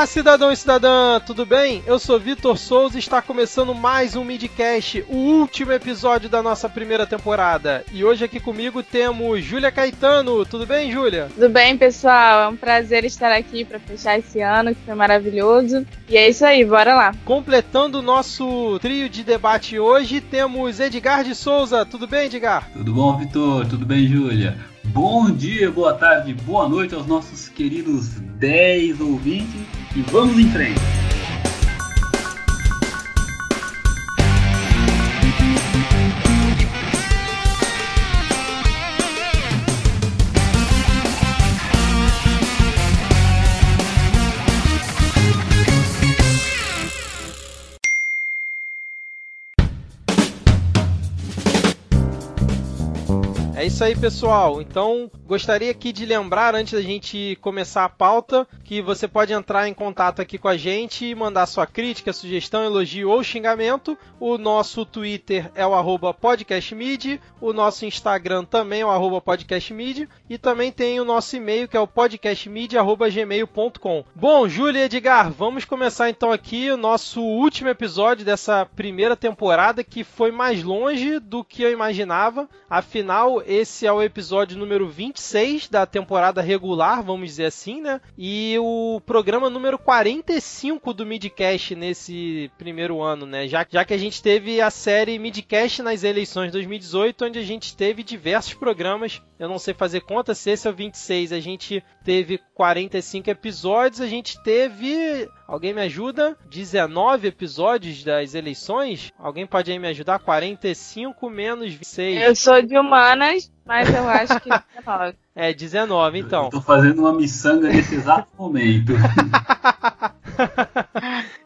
Olá, cidadão e cidadã, tudo bem? Eu sou Vitor Souza e está começando mais um Midcast, o último episódio da nossa primeira temporada. E hoje aqui comigo temos Júlia Caetano. Tudo bem, Júlia? Tudo bem, pessoal? É um prazer estar aqui para fechar esse ano, que foi maravilhoso. E é isso aí, bora lá. Completando o nosso trio de debate hoje, temos Edgar de Souza. Tudo bem, Edgar? Tudo bom, Vitor? Tudo bem, Júlia? Bom dia, boa tarde, boa noite aos nossos queridos 10 ouvintes e vamos em frente. Isso aí, pessoal. Então, gostaria aqui de lembrar, antes da gente começar a pauta, que você pode entrar em contato aqui com a gente e mandar sua crítica, sugestão, elogio ou xingamento. O nosso Twitter é o podcastmid, o nosso Instagram também é o podcastmid e também tem o nosso e-mail que é o podcastmid.gmail.com. Bom, Júlia e Edgar, vamos começar então aqui o nosso último episódio dessa primeira temporada que foi mais longe do que eu imaginava. Afinal, esse é o episódio número 26 da temporada regular, vamos dizer assim, né? E o programa número 45 do Midcast nesse primeiro ano, né? Já, já que a gente teve a série Midcast nas eleições de 2018, onde a gente teve diversos programas. Eu não sei fazer conta, se esse é o 26, a gente teve 45 episódios, a gente teve Alguém me ajuda? 19 episódios das eleições? Alguém pode aí me ajudar? 45 menos 26. Eu sou de humanas, mas eu acho que 19. É, 19, então. Eu tô fazendo uma miçanga nesse exato momento.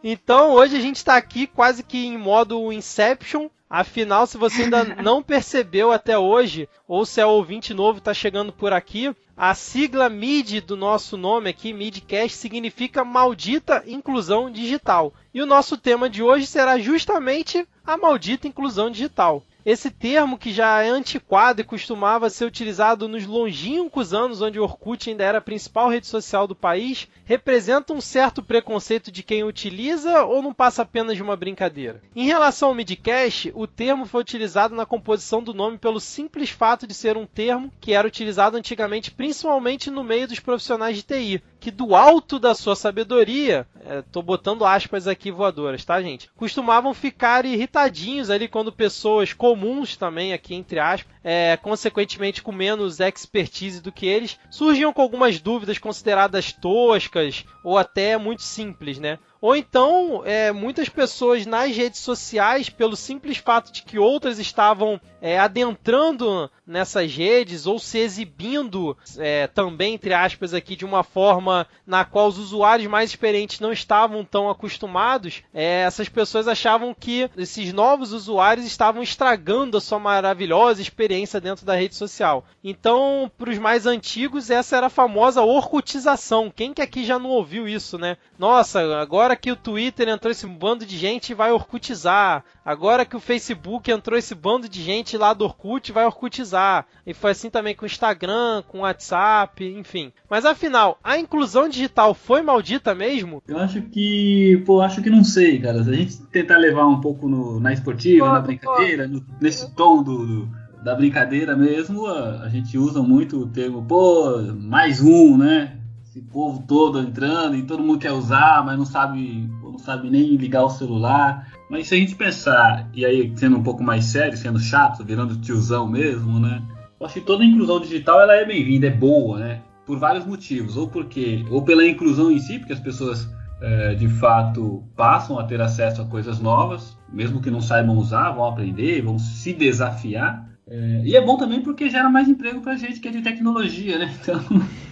então, hoje a gente está aqui quase que em modo Inception. Afinal, se você ainda não percebeu até hoje, ou se é ouvinte novo está chegando por aqui, a sigla MID do nosso nome aqui, Midcast, significa Maldita Inclusão Digital. E o nosso tema de hoje será justamente a maldita inclusão digital. Esse termo, que já é antiquado e costumava ser utilizado nos longínquos anos onde o Orkut ainda era a principal rede social do país, representa um certo preconceito de quem utiliza ou não passa apenas de uma brincadeira? Em relação ao midcast, o termo foi utilizado na composição do nome pelo simples fato de ser um termo que era utilizado antigamente principalmente no meio dos profissionais de TI, que do alto da sua sabedoria, é, botando aspas aqui voadoras, tá, gente? Costumavam ficar irritadinhos ali quando pessoas comuns também, aqui entre aspas, é, consequentemente com menos expertise do que eles, surgiam com algumas dúvidas consideradas toscas ou até muito simples, né? Ou então, é, muitas pessoas nas redes sociais, pelo simples fato de que outras estavam é, adentrando nessas redes ou se exibindo é, também, entre aspas, aqui de uma forma na qual os usuários mais experientes não estavam tão acostumados, é, essas pessoas achavam que esses novos usuários estavam estragando a sua maravilhosa experiência dentro da rede social. Então, para os mais antigos, essa era a famosa orcutização. Quem que aqui já não ouviu isso, né? Nossa, agora agora que o Twitter entrou esse bando de gente, vai orcutizar. Agora que o Facebook entrou esse bando de gente lá do Orkut, vai orcutizar. E foi assim também com o Instagram, com o WhatsApp, enfim. Mas afinal, a inclusão digital foi maldita mesmo? Eu acho que, pô, acho que não sei, cara. Se a gente tentar levar um pouco no, na esportiva, pô, na brincadeira, no, nesse tom do, do da brincadeira mesmo, a, a, gente usa muito o termo, pô, mais um, né? esse povo todo entrando e todo mundo quer usar, mas não sabe, não sabe nem ligar o celular. Mas se a gente pensar, e aí sendo um pouco mais sério, sendo chato, virando tiozão mesmo, né? Eu acho que toda inclusão digital ela é bem-vinda, é boa, né? Por vários motivos. Ou porque, ou pela inclusão em si, porque as pessoas é, de fato passam a ter acesso a coisas novas, mesmo que não saibam usar, vão aprender, vão se desafiar. É, e é bom também porque gera mais emprego pra gente que é de tecnologia, né? Então...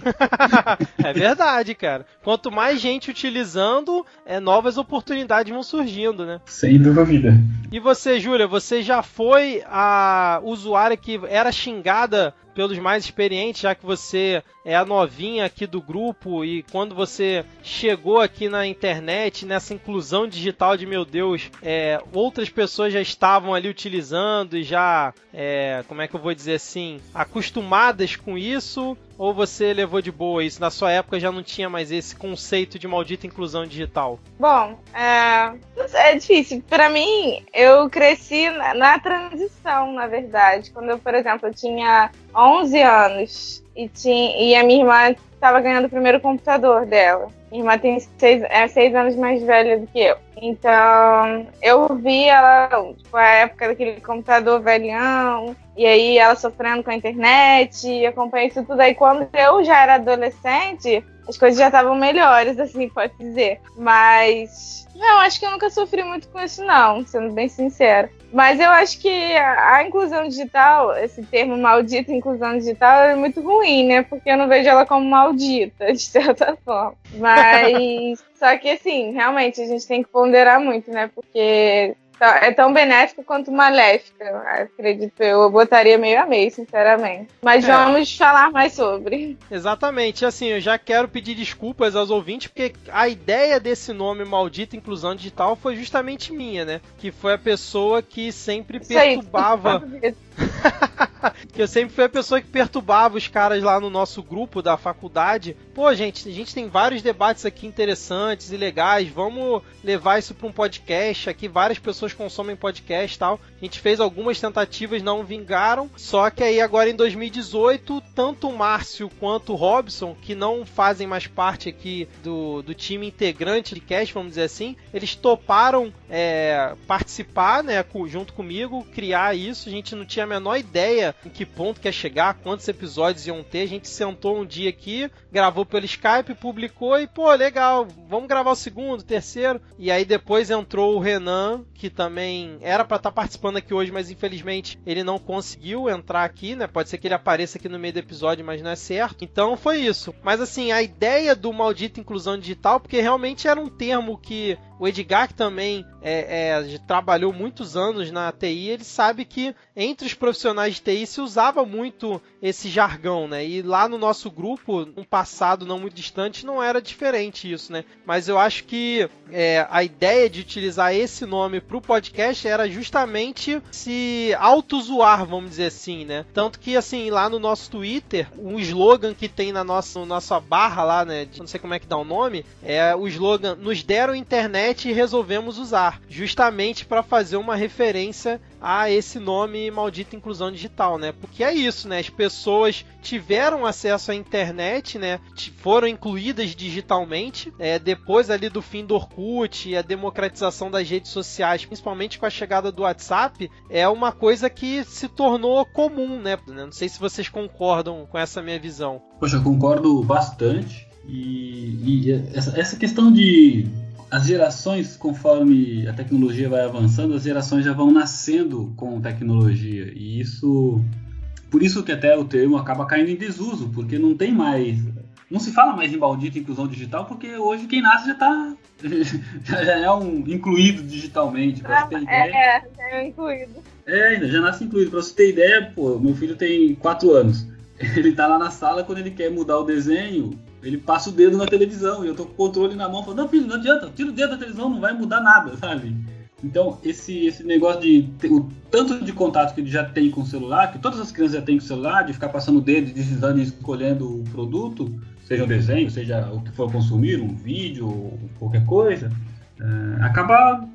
é verdade, cara. Quanto mais gente utilizando, é, novas oportunidades vão surgindo, né? Sem dúvida. E você, Júlia, você já foi a usuária que era xingada pelos mais experientes, já que você é a novinha aqui do grupo e quando você chegou aqui na internet, nessa inclusão digital de meu Deus, é, outras pessoas já estavam ali utilizando e já, é, como é que eu vou dizer assim, acostumadas com isso? Ou você levou de boa isso? Na sua época já não tinha mais esse conceito de maldita inclusão digital? Bom, é, é difícil. Para mim, eu cresci na, na, transição, na verdade. Quando eu, por exemplo, eu tinha 11 anos e, tinha, e a minha irmã estava ganhando o primeiro computador dela. Minha irmã tem seis, é seis anos mais velha do que eu. Então, eu vi ela, tipo, a época daquele computador velhão, e aí ela sofrendo com a internet, e acompanhei isso tudo. Aí quando eu já era adolescente, as coisas já estavam melhores, assim, pode dizer. Mas não, acho que eu nunca sofri muito com isso, não, sendo bem sincera. Mas eu acho que a, a, inclusão digital, esse termo maldito inclusão digital, é muito ruim, né? Porque eu não vejo ela como maldita, de certa forma. Mas. só que, assim, realmente a gente tem que ponderar muito, né? Porque é tão benéfica quanto maléfica, acredito eu. Eu botaria meio a meio, sinceramente. Mas é. vamos falar mais sobre. Exatamente. Assim, eu já quero pedir desculpas aos ouvintes, porque a ideia desse nome Maldita Inclusão Digital foi justamente minha, né? Que foi a pessoa que sempre perturbava. que eu sempre fui a pessoa que perturbava os caras lá no nosso grupo da faculdade. Pô, gente, a gente tem vários debates aqui interessantes e legais. Vamos levar isso para um podcast. Aqui várias pessoas consomem podcast e tal. A gente fez algumas tentativas, não vingaram. Só que aí agora em 2018, tanto o Márcio quanto o Robson, que não fazem mais parte aqui do, do time integrante de cast, vamos dizer assim, eles toparam é, participar, né, junto comigo, criar isso. A gente não tinha a menor ideia em que ponto quer chegar, quantos episódios iam ter. A gente sentou um dia aqui, gravou pelo Skype, publicou e, pô, legal, vamos gravar o segundo, terceiro. E aí depois entrou o Renan, que também era para estar tá participando aqui hoje, mas infelizmente ele não conseguiu entrar aqui, né? Pode ser que ele apareça aqui no meio do episódio, mas não é certo. Então foi isso. Mas assim, a ideia do maldito inclusão digital, porque realmente era um termo que o Edgar, que também é, é, trabalhou muitos anos na TI, ele sabe que entre os profissionais de TI se usava muito esse jargão, né? E lá no nosso grupo, um passado não muito distante, não era diferente isso, né? Mas eu acho que é, a ideia de utilizar esse nome para o podcast era justamente se auto-zoar, vamos dizer assim, né? Tanto que, assim, lá no nosso Twitter, um slogan que tem na nossa, nossa barra lá, né? Não sei como é que dá o nome, é o slogan Nos deram internet e resolvemos usar, justamente para fazer uma referência a esse nome maldito inclusão digital, né? Porque é isso, né? As pessoas tiveram acesso à internet, né? Foram incluídas digitalmente. É, depois ali do fim do Orkut e a democratização das redes sociais, principalmente com a chegada do WhatsApp, é uma coisa que se tornou comum, né? Não sei se vocês concordam com essa minha visão. Poxa, eu concordo bastante. E, e essa, essa questão de as gerações, conforme a tecnologia vai avançando, as gerações já vão nascendo com tecnologia. E isso. Por isso que até o termo acaba caindo em desuso, porque não tem mais. Não se fala mais em maldita inclusão digital, porque hoje quem nasce já está já é um incluído digitalmente. Pra ah, ter ideia. É, já é incluído. É, já nasce incluído. Pra você ter ideia, pô, meu filho tem 4 anos. Ele tá lá na sala quando ele quer mudar o desenho, ele passa o dedo na televisão e eu tô com o controle na mão, falando, não, filho, não adianta, tira o dedo da televisão, não vai mudar nada, sabe? Então, esse, esse negócio de o tanto de contato que ele já tem com o celular, que todas as crianças já têm com o celular, de ficar passando o dedo, deslizando e escolhendo o produto, seja um desenho, seja o que for consumir, um vídeo, qualquer coisa, é, acaba,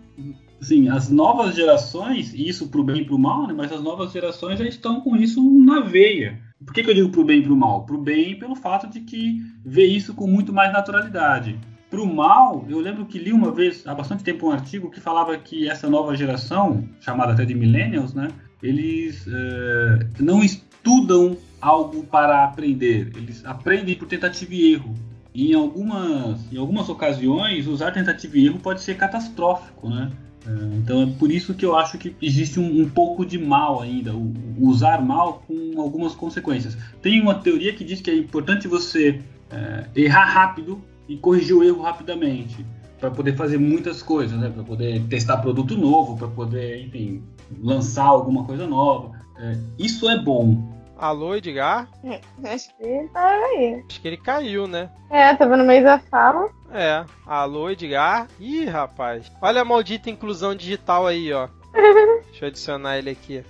assim, as novas gerações, isso pro bem e pro mal, né, mas as novas gerações já estão com isso na veia. Por que, que eu digo pro bem e pro mal? Pro bem pelo fato de que vê isso com muito mais naturalidade. Pro mal, eu lembro que li uma vez, há bastante tempo, um artigo que falava que essa nova geração, chamada até de millennials, né? Eles é, não estudam algo para aprender, eles aprendem por tentativa e erro. E em algumas, em algumas ocasiões, usar tentativa e erro pode ser catastrófico, né? É, então é por isso que eu acho que existe um, um pouco de mal ainda, o usar mal com algumas consequências. Tem uma teoria que diz que é importante você é, errar rápido e corrigir o erro rapidamente para poder fazer muitas coisas, né? Para poder testar produto novo, para poder, enfim, lançar alguma coisa nova. É, isso é bom. Alô, Edgar? É, acho que ele tá aí. Acho que ele caiu, né? É, tava no meio da fala. É. Alô, Edgar? Ih, rapaz. Olha a maldita inclusão digital aí, ó. Deixa eu adicionar ele aqui.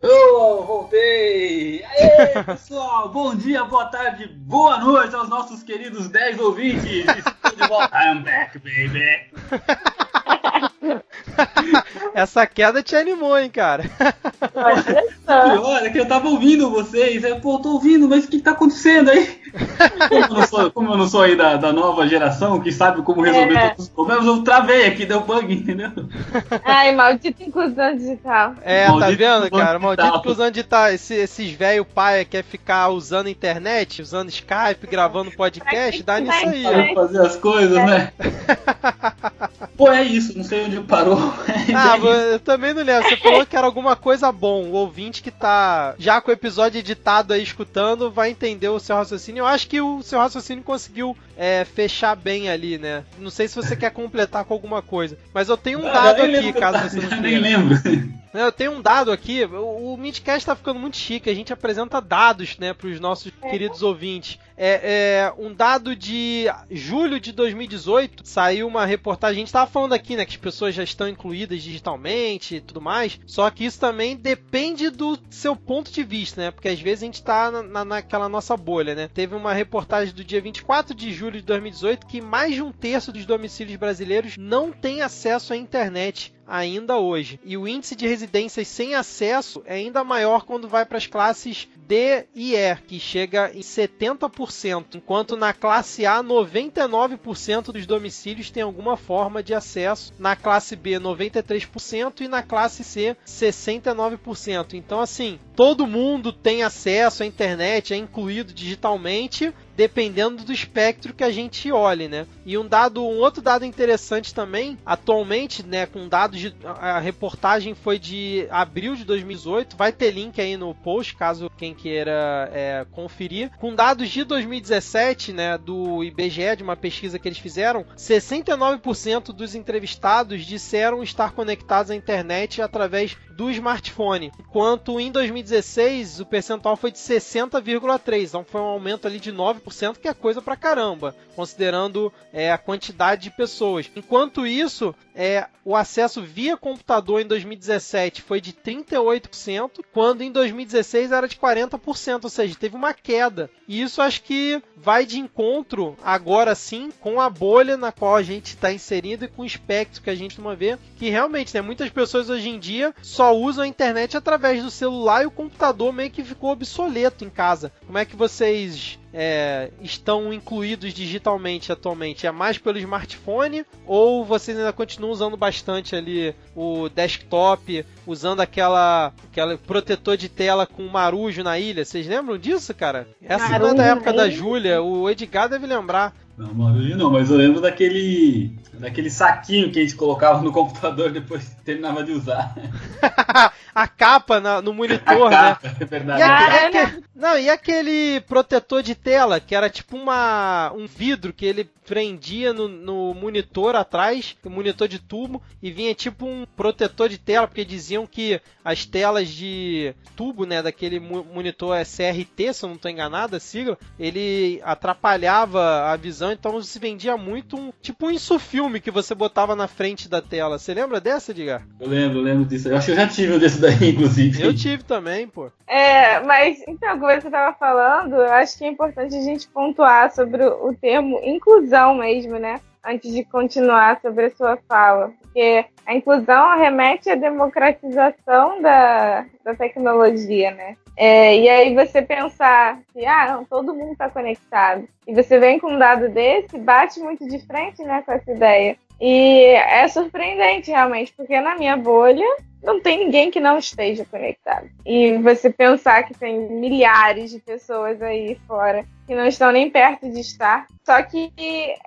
Ô, voltei! Aê, pessoal! Bom dia, boa tarde, boa noite aos nossos queridos 10 ouvintes! Estou de volta. I'm back, baby! Essa queda te animou, hein, cara? Olha é que eu tava ouvindo vocês, aí, pô, tô ouvindo, mas o que tá acontecendo aí? Como eu não sou, como eu não sou aí da, da nova geração que sabe como resolver é. todos os problemas, eu travei aqui, deu bug, entendeu? Ai, maldito inclusão digital. É, tá maldito tá vendo, cara? Maldito inclusão digital. Esse, esses velho pai quer ficar usando internet, usando Skype, gravando podcast, dá nisso aí. Pra fazer as coisas, né? Pô, é isso, não sei onde parou. ah, eu também não lembro. Você falou que era alguma coisa bom. O ouvinte que tá já com o episódio editado aí escutando vai entender o seu raciocínio. Eu acho que o seu raciocínio conseguiu é, fechar bem ali, né? Não sei se você quer completar com alguma coisa. Mas eu tenho um dado aqui, caso você não nem lembro. Eu tenho um dado aqui, o, o Midcast tá ficando muito chique, a gente apresenta dados, né, pros nossos queridos ouvintes. É, é, um dado de julho de 2018, saiu uma reportagem, a gente tava falando aqui, né, que as pessoas já estão incluídas digitalmente e tudo mais, só que isso também depende do seu ponto de vista, né, porque às vezes a gente tá na, naquela nossa bolha, né. Teve uma reportagem do dia 24 de julho de 2018 que mais de um terço dos domicílios brasileiros não tem acesso à internet ainda hoje. E o índice de residências sem acesso é ainda maior quando vai para as classes D e E, que chega em 70%, enquanto na classe A 99% dos domicílios tem alguma forma de acesso, na classe B 93% e na classe C 69%. Então assim, todo mundo tem acesso à internet, é incluído digitalmente, dependendo do espectro que a gente olhe, né? E um dado, um outro dado interessante também, atualmente, né, com dados de a reportagem foi de abril de 2018, vai ter link aí no post caso quem queira é, conferir. Com dados de 2017, né, do IBGE, de uma pesquisa que eles fizeram, 69% dos entrevistados disseram estar conectados à internet através do smartphone, enquanto em 2016 o percentual foi de 60,3, então foi um aumento ali de 9%, que é coisa pra caramba, considerando é, a quantidade de pessoas. Enquanto isso, é, o acesso via computador em 2017 foi de 38%, quando em 2016 era de 40%, ou seja, teve uma queda. E isso acho que vai de encontro, agora sim, com a bolha na qual a gente está inserido e com o espectro que a gente costuma ver, que realmente, né, muitas pessoas hoje em dia só usam a internet através do celular e o computador meio que ficou obsoleto em casa. Como é que vocês é, estão incluídos digitalmente atualmente? É mais pelo smartphone ou vocês ainda continuam usando bastante ali o desktop, usando aquela, aquela protetor de tela com marujo na ilha? Vocês lembram disso, cara? Essa não é da época da Júlia, o Edgar deve lembrar. Não, marujo não, mas eu lembro daquele daquele saquinho que a gente colocava no computador depois terminava de usar. a capa na, no monitor, a né? é verdade. E, aquele, não, e aquele protetor de tela, que era tipo uma, um vidro que ele prendia no, no monitor atrás, o monitor de tubo, e vinha tipo um protetor de tela, porque diziam que as telas de tubo, né, daquele monitor CRT, se eu não estou enganado, a sigla, ele atrapalhava a visão, então se vendia muito um tipo um insufilme que você botava na frente da tela. Você lembra dessa, Eu lembro, eu lembro disso. Eu acho que eu já tive um desse daí, inclusive. Eu tive também, pô. É, mas então, como você estava falando, eu acho que é importante a gente pontuar sobre o termo inclusão inclusão mesmo, né? Antes de continuar sobre a sua fala. Porque a inclusão remete à democratização da, da tecnologia, né? É, e aí você pensar que, ah, não, todo mundo está conectado. E você vem com um dado desse, bate muito de frente né, com essa ideia. E é surpreendente, realmente, porque na minha bolha não tem ninguém que não esteja conectado. E você pensar que tem milhares de pessoas aí fora que não estão nem perto de estar. Só que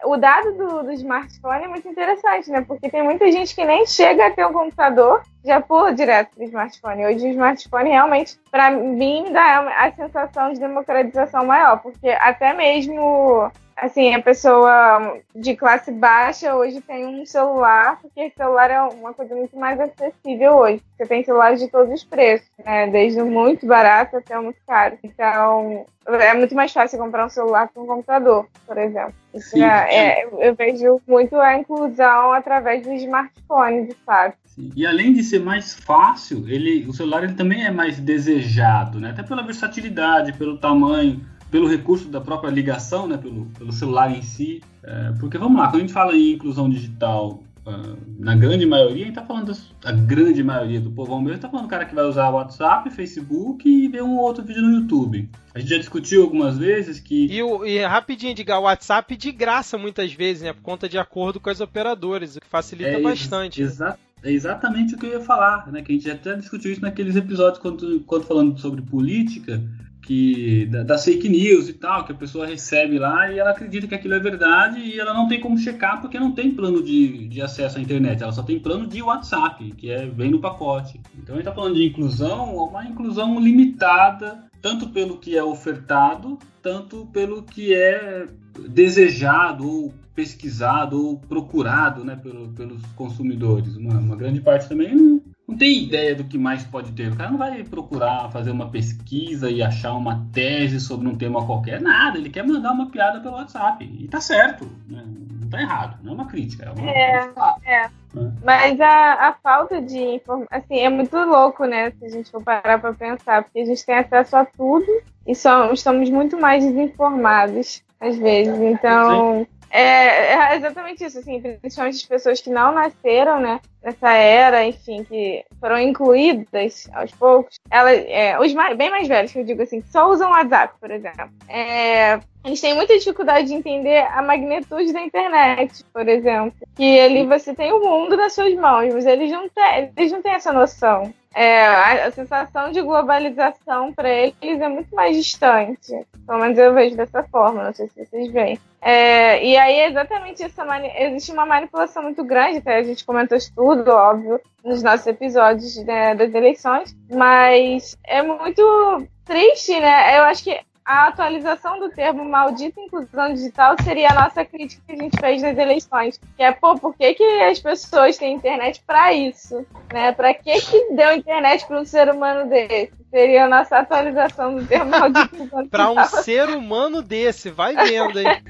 o dado do, do smartphone é muito interessante, né? Porque tem muita gente que nem chega a ter um computador, já pula direto pro smartphone. Hoje o smartphone realmente, para mim, dá a sensação de democratização maior, porque até mesmo assim, a pessoa de classe baixa hoje tem um celular, porque celular é uma coisa muito mais acessível hoje. Você tem celulares de todos os preços, né? Desde muito barato até muito caro. Então, é muito mais fácil comprar um celular que um computador, por exemplo. Sim, é, é, eu vejo muito a inclusão através do smartphone, de fato. Sim. E além de ser mais fácil, ele, o celular ele também é mais desejado, né? Até pela versatilidade, pelo tamanho pelo recurso da própria ligação, né, pelo, pelo celular em si. É, porque vamos lá, quando a gente fala em inclusão digital, uh, na grande maioria, a gente está falando da grande maioria do povão mesmo, está falando do cara que vai usar WhatsApp, Facebook e ver um outro vídeo no YouTube. A gente já discutiu algumas vezes que. E, e rapidinho, diga, o WhatsApp de graça muitas vezes, né? Por conta de acordo com as operadoras, o que facilita é, bastante. Ex né? É exatamente o que eu ia falar, né? Que a gente até discutiu isso naqueles episódios quando, quando falando sobre política, que da, das fake news e tal, que a pessoa recebe lá e ela acredita que aquilo é verdade e ela não tem como checar porque não tem plano de, de acesso à internet, ela só tem plano de WhatsApp, que é vem no pacote. Então a gente está falando de inclusão, uma inclusão limitada, tanto pelo que é ofertado, tanto pelo que é desejado ou pesquisado ou procurado né, pelo, pelos consumidores. Uma, uma grande parte também não, não tem ideia do que mais pode ter. O cara não vai procurar fazer uma pesquisa e achar uma tese sobre um tema qualquer, nada. Ele quer mandar uma piada pelo WhatsApp. E tá certo, né? não tá errado, não é uma crítica. É, uma, é, é. Né? Mas a, a falta de informação, assim, é muito louco, né? Se a gente for parar pra pensar, porque a gente tem acesso a tudo e somos, estamos muito mais desinformados às vezes. Então. Sim é, é, exatamente isso, assim, principalmente as pessoas que não nasceram, né, nessa era, enfim, que foram incluídas aos poucos, elas, é, os mais, bem mais velhos, que eu digo assim, só usam WhatsApp, por exemplo. É, eles têm muita dificuldade de entender a magnitude da internet, por exemplo. Que ali você tem o mundo nas suas mãos, mas eles não têm, eles não têm essa noção. É, a, a, sensação de globalização para eles é muito mais distante. Pelo menos eu vejo dessa forma, não sei se vocês veem. É, e aí é exatamente essa existe uma manipulação muito grande, até a gente comentou isso tudo, óbvio, nos nossos episódios né, das eleições, mas é muito triste, né? Eu acho que a atualização do termo maldita inclusão digital seria a nossa crítica que a gente fez nas eleições. Que é, pô, por que, que as pessoas têm internet para isso? Né? Para que, que deu internet para um ser humano desse? Seria a nossa atualização do termo digital. Para um ser humano desse, vai vendo, hein?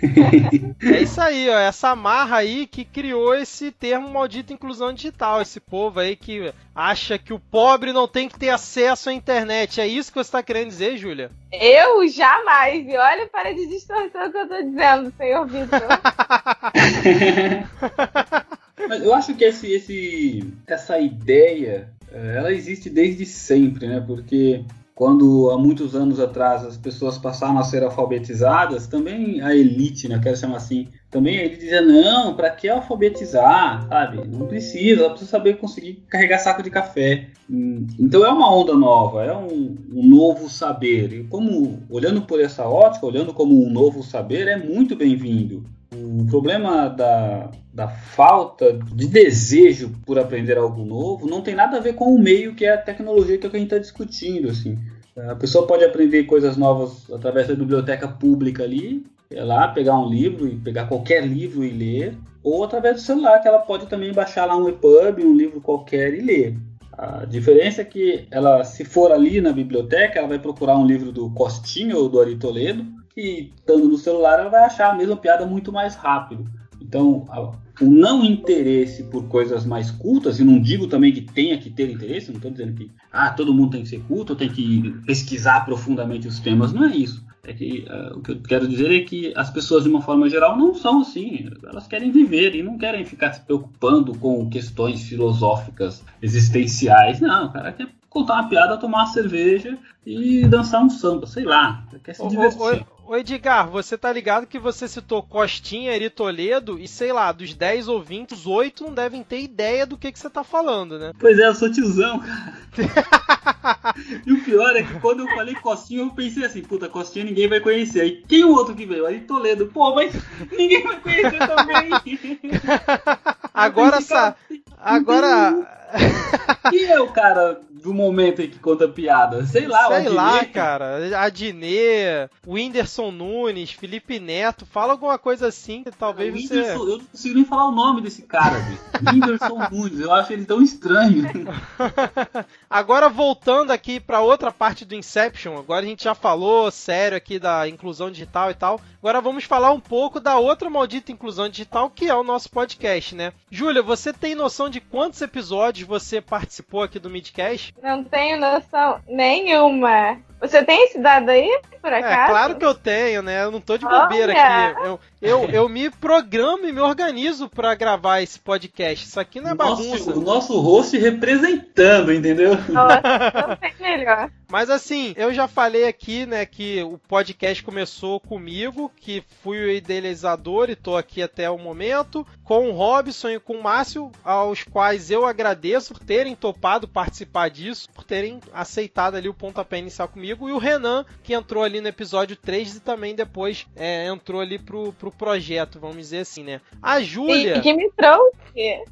é isso aí, ó. Essa marra aí que criou esse termo maldita inclusão digital. Esse povo aí que acha que o pobre não tem que ter acesso à internet. É isso que você está querendo dizer, Júlia? Eu jamais. E olha para de distorção que eu estou dizendo, senhor Vitor. Mas eu acho que esse, esse, essa ideia, ela existe desde sempre, né? Porque quando há muitos anos atrás as pessoas passaram a ser alfabetizadas, também a elite, né, quero chamar assim, também ele dizia, não, para que alfabetizar, sabe? Não precisa, precisa saber conseguir carregar saco de café. Então é uma onda nova, é um, um, novo saber. E como, olhando por essa ótica, olhando como um novo saber, é muito bem-vindo. O problema da, da falta de desejo por aprender algo novo não tem nada a ver com o meio que é a tecnologia que, a gente está discutindo. Assim. A pessoa pode aprender coisas novas através da biblioteca pública ali, é lá pegar um livro e pegar qualquer livro e ler, ou através do celular, que ela pode também baixar lá um EPUB, um livro qualquer e ler. A diferença é que ela, se for ali na biblioteca, ela vai procurar um livro do Costinho ou do Ari Toledo, e estando no celular ela vai achar a mesma piada muito mais rápido. Então, o não interesse por coisas mais cultas, e não digo também que tenha que ter interesse, não estou dizendo que ah, todo mundo tem que ser culto, tem que pesquisar profundamente os temas, não é isso. É que uh, o que eu quero dizer é que as pessoas, de uma forma geral, não são assim. Elas querem viver e não querem ficar se preocupando com questões filosóficas existenciais. Não, o cara quer contar uma piada, tomar uma cerveja e dançar um samba, sei lá. Quer se divertir. Ô Edgar, você tá ligado que você citou Costinha, Eri Toledo e sei lá, dos 10 ouvintes, 8 não devem ter ideia do que, que você tá falando, né? Pois é, eu sou tiozão, cara. e o pior é que quando eu falei Costinha, eu pensei assim, puta, Costinha ninguém vai conhecer. Aí quem o outro que veio? Eri Toledo. Pô, mas ninguém vai conhecer também. Agora, sa... Agora. Quem é o cara do momento aí que conta piada? Sei lá, Sei lá, cara. Adnê, Whindersson Nunes, Felipe Neto, fala alguma coisa assim que talvez você. Eu não consigo nem falar o nome desse cara, Whindersson Nunes, eu acho ele tão estranho. Agora voltando aqui para outra parte do Inception, agora a gente já falou sério aqui da inclusão digital e tal. Agora vamos falar um pouco da outra maldita inclusão digital que é o nosso podcast, né? Júlia, você tem noção de quantos episódios você participou aqui do Midcast? Não tenho noção nenhuma. Você tem esse dado aí, por é, acaso? É, claro que eu tenho, né? Eu não tô de bobeira Olha. aqui. Eu, eu, eu me programo e me organizo para gravar esse podcast. Isso aqui não é bagunça. Nosso, o nosso host representando, entendeu? Nossa, não tem melhor. Mas assim, eu já falei aqui, né, que o podcast começou comigo, que fui o idealizador e tô aqui até o momento, com o Robson e com o Márcio, aos quais eu agradeço por terem topado participar disso, por terem aceitado ali o pontapé inicial comigo, e o Renan, que entrou ali no episódio 3 e também depois é, entrou ali pro, pro projeto, vamos dizer assim, né? A Júlia. E que me trouxe.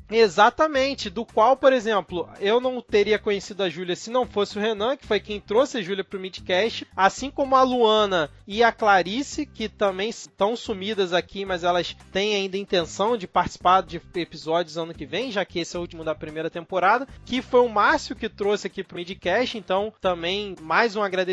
Exatamente, do qual, por exemplo, eu não teria conhecido a Júlia se não fosse o Renan, que foi quem trouxe a Júlia pro Midcast, assim como a Luana e a Clarice, que também estão sumidas aqui, mas elas têm ainda intenção de participar de episódios ano que vem, já que esse é o último da primeira temporada, que foi o Márcio que trouxe aqui pro Midcast, então também mais um agradecimento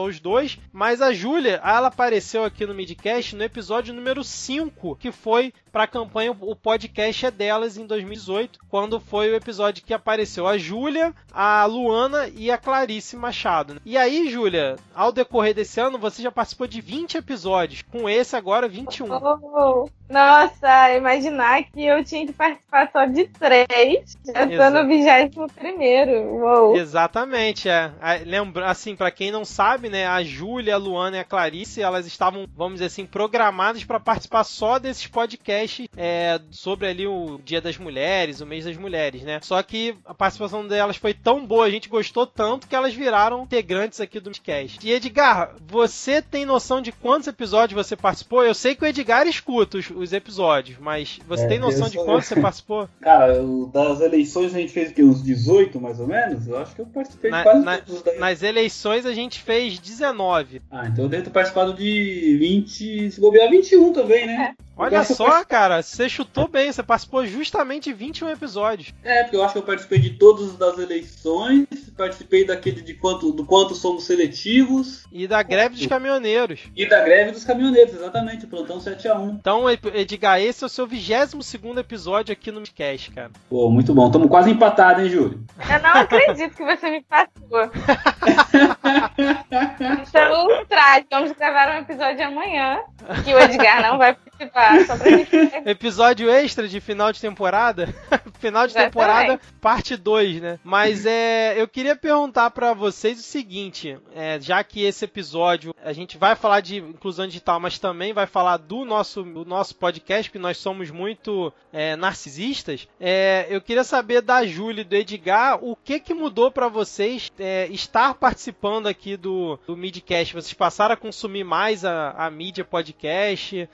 aos dois, mas a Júlia, ela apareceu aqui no Midcast no episódio número 5, que foi para a campanha O Podcast é Delas em 2018, quando foi o episódio que apareceu a Júlia, a Luana e a Clarice Machado. E aí, Júlia, ao decorrer desse ano, você já participou de 20 episódios, com esse agora 21. Oh, nossa, imaginar que eu tinha que participar só de três, já tô no 21 primeiro. Uou. Exatamente, é. Lembra, assim, para quem não sabe, né, a Júlia, a Luana e a Clarice, elas estavam, vamos dizer assim, programadas para participar só desses podcasts podcast é, sobre ali o Dia das Mulheres, o mês das mulheres, né? Só que a participação delas foi tão boa, a gente gostou tanto que elas viraram integrantes aqui do podcast. E Edgar, você tem noção de quantos episódios você participou? Eu sei que o Edgar escuta os, os episódios, mas você é, tem noção de quantos você participou? Cara, das eleições a gente fez que, uns 18 mais ou menos? Eu acho que eu participei na, de quase na, todos. Daí. Nas eleições a gente fez 19. Ah, então eu devo ter participado de 20, se bobear 21 também, né? É. Olha só, cara, você chutou bem, você participou justamente de 21 episódios. É, porque eu acho que eu participei de todas das eleições, participei daquele de quanto, do quanto somos seletivos. E da greve dos caminhoneiros. E da greve dos caminhoneiros, exatamente, plantão 7x1. Então, Edgar, esse é o seu 22 episódio aqui no Midcast, cara. Pô, muito bom. Tamo quase empatados, hein, Júlio? Eu não acredito que você me passou. então, traz, vamos gravar um episódio amanhã, que o Edgar não vai participar só pra. Episódio extra de final de temporada. final de temporada, parte 2, né? Mas é, eu queria perguntar para vocês o seguinte: é, já que esse episódio a gente vai falar de inclusão digital, mas também vai falar do nosso, do nosso podcast, que nós somos muito é, narcisistas. É, eu queria saber da Júlia e do Edgar o que que mudou para vocês é, estar participando aqui do, do Midcast. Vocês passaram a consumir mais a, a mídia podcast?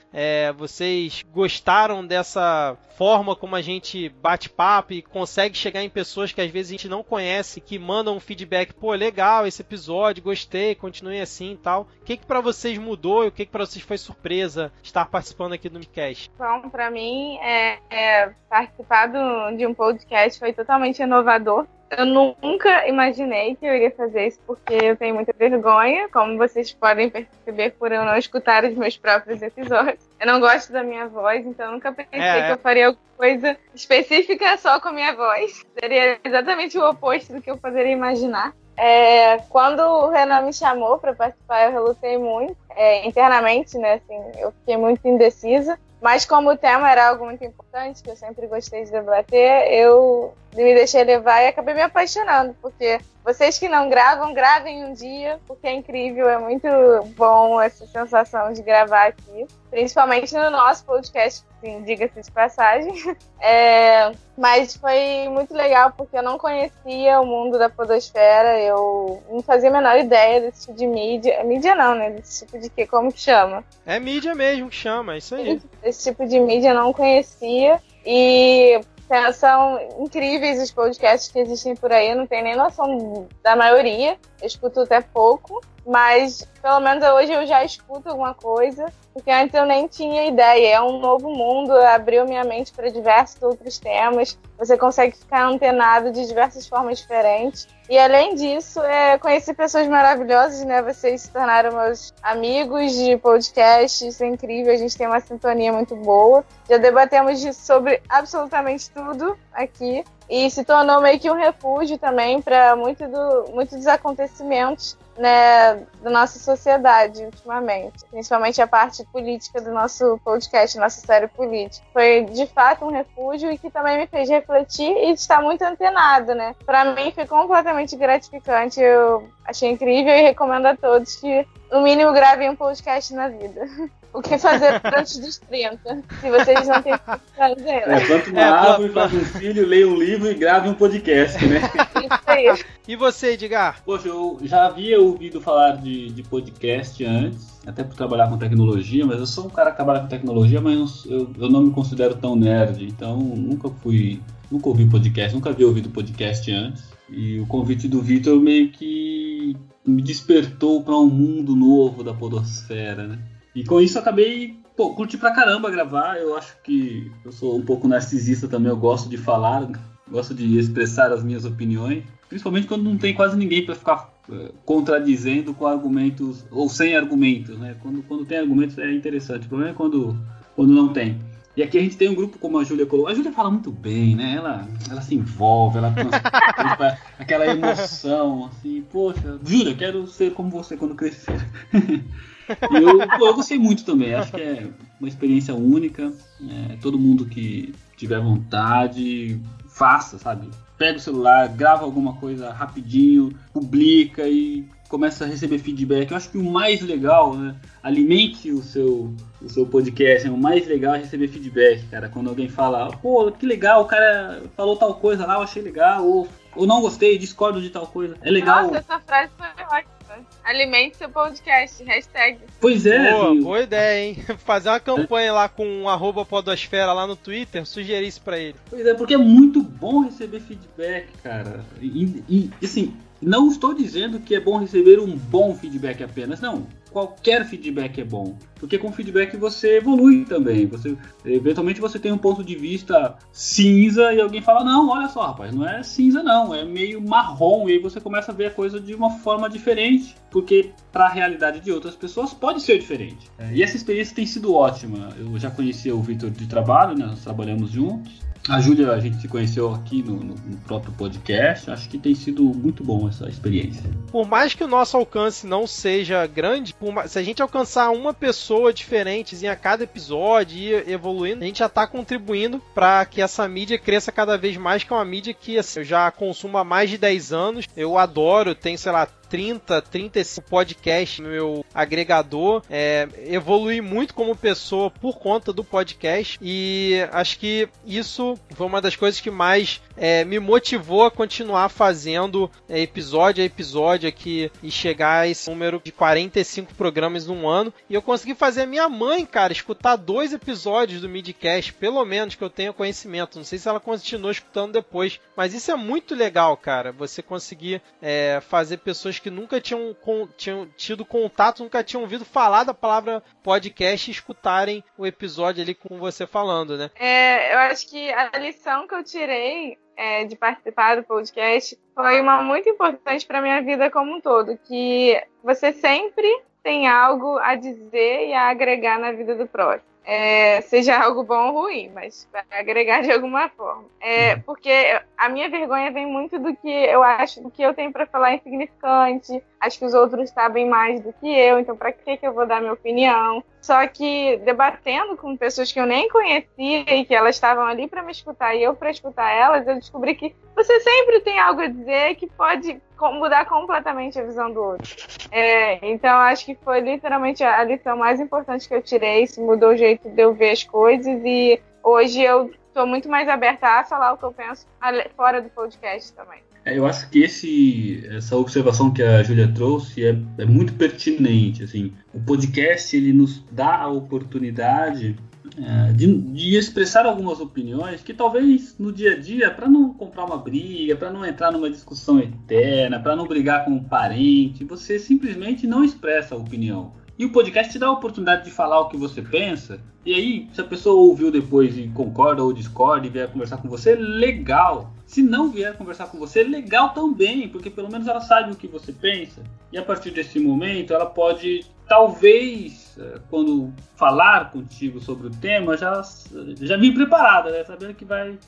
Vocês gostaram dessa forma como a gente bate papo e consegue chegar em pessoas que às vezes a gente não conhece, que mandam um feedback, pô, legal esse episódio, gostei, continue assim e tal. O que que para vocês mudou e o que que para vocês foi surpresa estar participando aqui do Midcast? Bom, para mim, é, é, participar do, de um podcast foi totalmente inovador eu nunca imaginei que eu iria fazer isso porque eu tenho muita vergonha, como vocês podem perceber por eu não escutar os meus próprios episódios. Eu não gosto da minha voz, então eu nunca pensei é, que eu faria alguma coisa específica só com a minha voz. Seria exatamente o oposto do que eu poderia imaginar. É, quando o Renan me chamou para participar, eu relutei muito, é, internamente, né? Assim, eu fiquei muito indecisa. Mas como o tema era algo muito importante, que eu sempre gostei de debater, eu me deixei levar e acabei me apaixonando, porque vocês que não gravam, gravem um dia, porque é incrível, é muito bom essa sensação de gravar aqui, principalmente no nosso podcast, assim, diga-se de passagem. É, mas foi muito legal porque eu não conhecia o mundo da podosfera, eu não fazia a menor ideia desse tipo de mídia. Mídia não, né? Desse tipo de que, como que chama? É mídia mesmo que chama, é isso aí. Esse tipo de mídia eu não conhecia. E É, são incríveis os podcasts que existem por aí, eu não tenho nem noção da maioria, eu escuto até pouco, mas pelo menos hoje eu já escuto alguma coisa, porque antes eu nem tinha ideia. É um novo mundo, abriu minha mente para diversos outros temas. Você consegue ficar antenado de diversas formas diferentes. E além disso, é, conheci pessoas maravilhosas, né? Vocês se tornaram meus amigos de podcast, isso é incrível, a gente tem uma sintonia muito boa. Já debatemos sobre absolutamente tudo aqui e se tornou meio que um refúgio também para muito do, muitos dos acontecimentos né, da nossa sociedade ultimamente, principalmente a parte política do nosso podcast, nossa série política. Foi de fato um refúgio e que também me fez refletir e estar muito antenado, né? Para mim foi completamente gratificante, eu achei incrível e recomendo a todos que no mínimo gravem um podcast na vida. O que fazer antes dos 30, se vocês não têm fazer. É, planta uma é, árvore, faz um filho, leia um livro e grave um podcast, né? Isso. E você, Edgar? Poxa, eu já havia ouvido falar de, de podcast antes, até por trabalhar com tecnologia, mas eu sou um cara que trabalha com tecnologia, mas eu, eu não me considero tão nerd, então nunca fui, nunca ouvi podcast, nunca havia ouvido podcast antes. E o convite do Vitor meio que me despertou para um mundo novo da podosfera, né? E com isso eu acabei, pô, curti pra caramba gravar. Eu acho que eu sou um pouco narcisista também, eu gosto de falar, gosto de expressar as minhas opiniões. Principalmente quando não tem quase ninguém para ficar uh, contradizendo com argumentos ou sem argumentos, né? Quando, quando tem argumentos é interessante. O problema é quando, quando não tem. E aqui a gente tem um grupo como a Júlia colocou. A Júlia fala muito bem, né? Ela, ela se envolve, ela aquela emoção, assim, poxa, Júlia, quero ser como você quando crescer. eu, eu gostei muito também, acho que é uma experiência única. É, todo mundo que tiver vontade, faça, sabe? Pega o celular, grava alguma coisa rapidinho, publica e começa a receber feedback. Eu acho que o mais legal, né? Alimente o seu, o seu podcast. Né? O mais legal é receber feedback, cara. Quando alguém fala, pô, que legal, o cara falou tal coisa lá, eu achei legal. Ou, ou não gostei, discordo de tal coisa. É legal. Nossa, essa frase foi ótima. Alimente seu podcast, hashtag. Pois é. Boa, boa ideia, hein? Fazer uma campanha lá com um arroba podosfera lá no Twitter, sugerir isso pra ele. Pois é, porque é muito bom receber feedback, cara. E, e assim, não estou dizendo que é bom receber um bom feedback apenas, não. Qualquer feedback é bom, porque com feedback você evolui também. Você eventualmente você tem um ponto de vista cinza e alguém fala: "Não, olha só, rapaz, não é cinza não, é meio marrom". E aí você começa a ver a coisa de uma forma diferente, porque para a realidade de outras pessoas pode ser diferente. E essa experiência tem sido ótima. Eu já conheci o Vitor de trabalho, né? nós trabalhamos juntos. A Júlia, a gente se conheceu aqui no, no, no, próprio podcast. Acho que tem sido muito bom essa experiência. Por mais que o nosso alcance não seja grande, mais, se a gente alcançar uma pessoa diferente em a cada episódio e evoluindo, a gente já está contribuindo para que essa mídia cresça cada vez mais, que é uma mídia que assim, eu já consumo há mais de 10 anos. Eu adoro, tenho, sei lá, 30, 35 podcasts no meu agregador. É, evolui muito como pessoa por conta do podcast e acho que isso foi uma das coisas que mais é, me motivou a continuar fazendo é, episódio a episódio aqui e chegar a esse número de 45 programas num ano. E eu consegui fazer a minha mãe, cara, escutar dois episódios do Midcast, pelo menos que eu tenha conhecimento. Não sei se ela continuou escutando depois, mas isso é muito legal, cara. Você conseguir é, fazer pessoas que nunca tinham, com, tinham tido contato, nunca tinham ouvido falar da palavra podcast e escutarem o episódio ali com você falando, né? É, eu acho que a lição que eu tirei é, de participar do podcast foi uma muito importante para minha vida como um todo, que você sempre tem algo a dizer e a agregar na vida do próximo é, seja algo bom ou ruim, mas para agregar de alguma forma. É, uhum. porque a minha vergonha vem muito do que eu acho, do que eu tenho para falar insignificante. Acho que os outros sabem mais do que eu, então para que, que eu vou dar minha opinião? Só que debatendo com pessoas que eu nem conhecia e que elas estavam ali para me escutar e eu para escutar elas, eu descobri que você sempre tem algo a dizer que pode mudar completamente a visão do outro. É, então acho que foi literalmente a lição mais importante que eu tirei, isso mudou o jeito de eu ver as coisas e hoje eu estou muito mais aberta a falar o que eu penso fora do podcast também. É, eu acho que esse, essa observação que a Júlia trouxe é, é muito pertinente. Assim, o podcast ele nos dá a oportunidade é, de, de, expressar algumas opiniões que talvez no dia a dia, para não comprar uma briga, para não entrar numa discussão eterna, para não brigar com um parente, você simplesmente não expressa a opinião. E o podcast te dá a oportunidade de falar o que você pensa. E aí, se a pessoa ouviu depois e concorda ou discorda e vier conversar com você, legal. Se não vier conversar com você, legal também, porque pelo menos ela sabe o que você pensa. E a partir desse momento, ela pode, talvez, eh, quando falar contigo sobre o tema, já, já vir preparada, né? Sabendo que vai,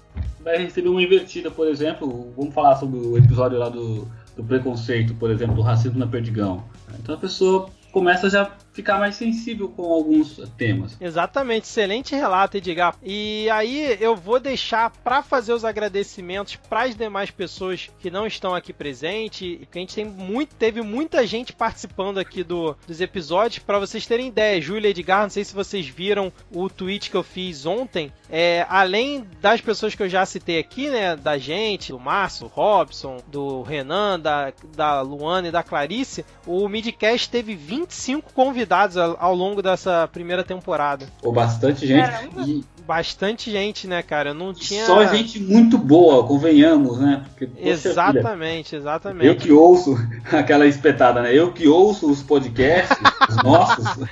vai receber uma invertida, por exemplo. Vamos falar sobre o episódio lá do, do preconceito, por exemplo, do racismo na Perdigão. Então a pessoa começa já ficar mais sensível com alguns temas. Exatamente, excelente relato, Edgar. E aí eu vou deixar para fazer os agradecimentos para as demais pessoas que não estão aqui presentes, que a gente tem muito, teve muita gente participando aqui do, dos episódios. Para vocês terem ideia, Júlia Edgar, não sei se vocês viram o tweet que eu fiz ontem. É, além das pessoas que eu já citei aqui, né, da gente, do Márcio, Robson, do Renan, da, da Luana e da Clarice, o Midcast teve 25 convidados ao, ao longo dessa primeira temporada. Pô, bastante gente. E... Bastante gente, né, cara? Não tinha. Só gente muito boa, convenhamos, né? Porque, exatamente, filha, exatamente. Eu que ouço aquela espetada, né? Eu que ouço os podcasts, os nossos.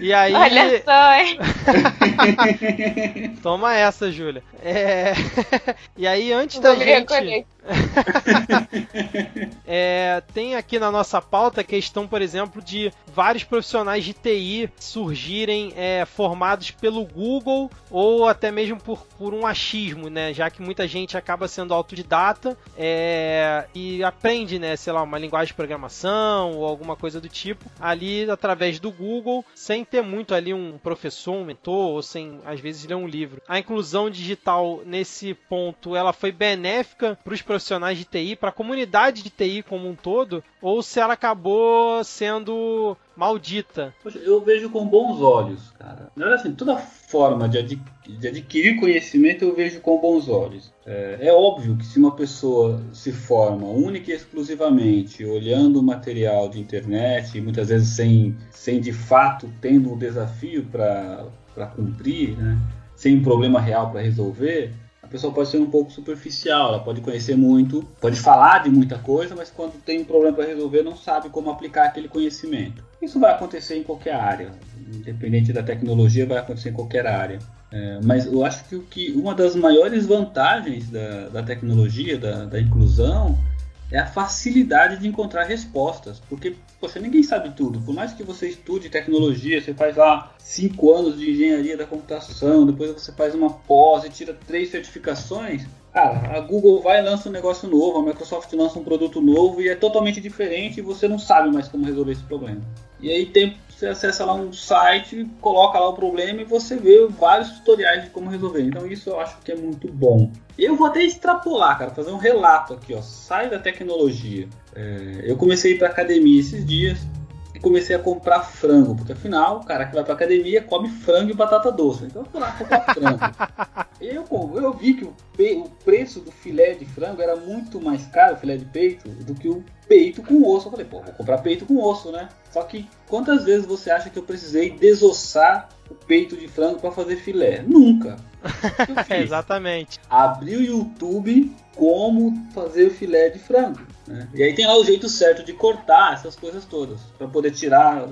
e aí. Olha só, hein? Toma essa, Júlia. É... e aí, antes Vou da gente. é, tem aqui na nossa pauta a questão, por exemplo, de vários profissionais de TI surgirem é, formados pelo Google ou até mesmo por, por um achismo, né? Já que muita gente acaba sendo autodidata é, e aprende, né, sei lá, uma linguagem de programação ou alguma coisa do tipo ali através do Google, sem ter muito ali um professor, um mentor, ou sem às vezes ler um livro. A inclusão digital nesse ponto, ela foi benéfica para os profissionais de TI, para a comunidade de TI como um todo, ou se ela acabou sendo maldita. Eu vejo com bons olhos, cara. Na verdade, assim, toda forma de, de, adquirir conhecimento eu vejo com bons olhos. É, é, óbvio que se uma pessoa se forma única e exclusivamente olhando material de internet, e muitas vezes sem, sem de fato tendo um desafio para cumprir, né? sem um problema real para resolver, pessoa pode ser um pouco superficial, ela pode conhecer muito, pode falar de muita coisa, mas quando tem um problema para resolver não sabe como aplicar aquele conhecimento. Isso vai acontecer em qualquer área, independente da tecnologia, vai acontecer em qualquer área. É, mas eu acho que, o que uma das maiores vantagens da, da tecnologia, da, da inclusão, é a facilidade de encontrar respostas. Porque, poxa, ninguém sabe tudo. Por mais que você estude tecnologia, você faz lá cinco anos de engenharia da computação, depois você faz uma pós e tira três certificações. Cara, a Google vai e lança um negócio novo, a Microsoft lança um produto novo e é totalmente diferente e você não sabe mais como resolver esse problema. E aí tem, você acessa lá um site, coloca lá o problema e você vê vários tutoriais de como resolver. Então isso eu acho que é muito bom. Eu vou até extrapolar, cara, fazer um relato aqui, ó. Sai da tecnologia. É, eu comecei a ir pra academia esses dias e comecei a comprar frango, porque afinal, o cara que vai pra academia come frango e batata doce. Então eu fui lá comprar frango. eu, eu vi que o, o preço do filé de frango era muito mais caro, o filé de peito, do que o peito com osso. Eu falei, pô, vou comprar peito com osso, né? Só que quantas vezes você acha que eu precisei desossar o peito de frango para fazer filé? Nunca. Exatamente. Abri o YouTube como fazer filé de frango. Né? E aí tem lá o jeito certo de cortar essas coisas todas para poder tirar.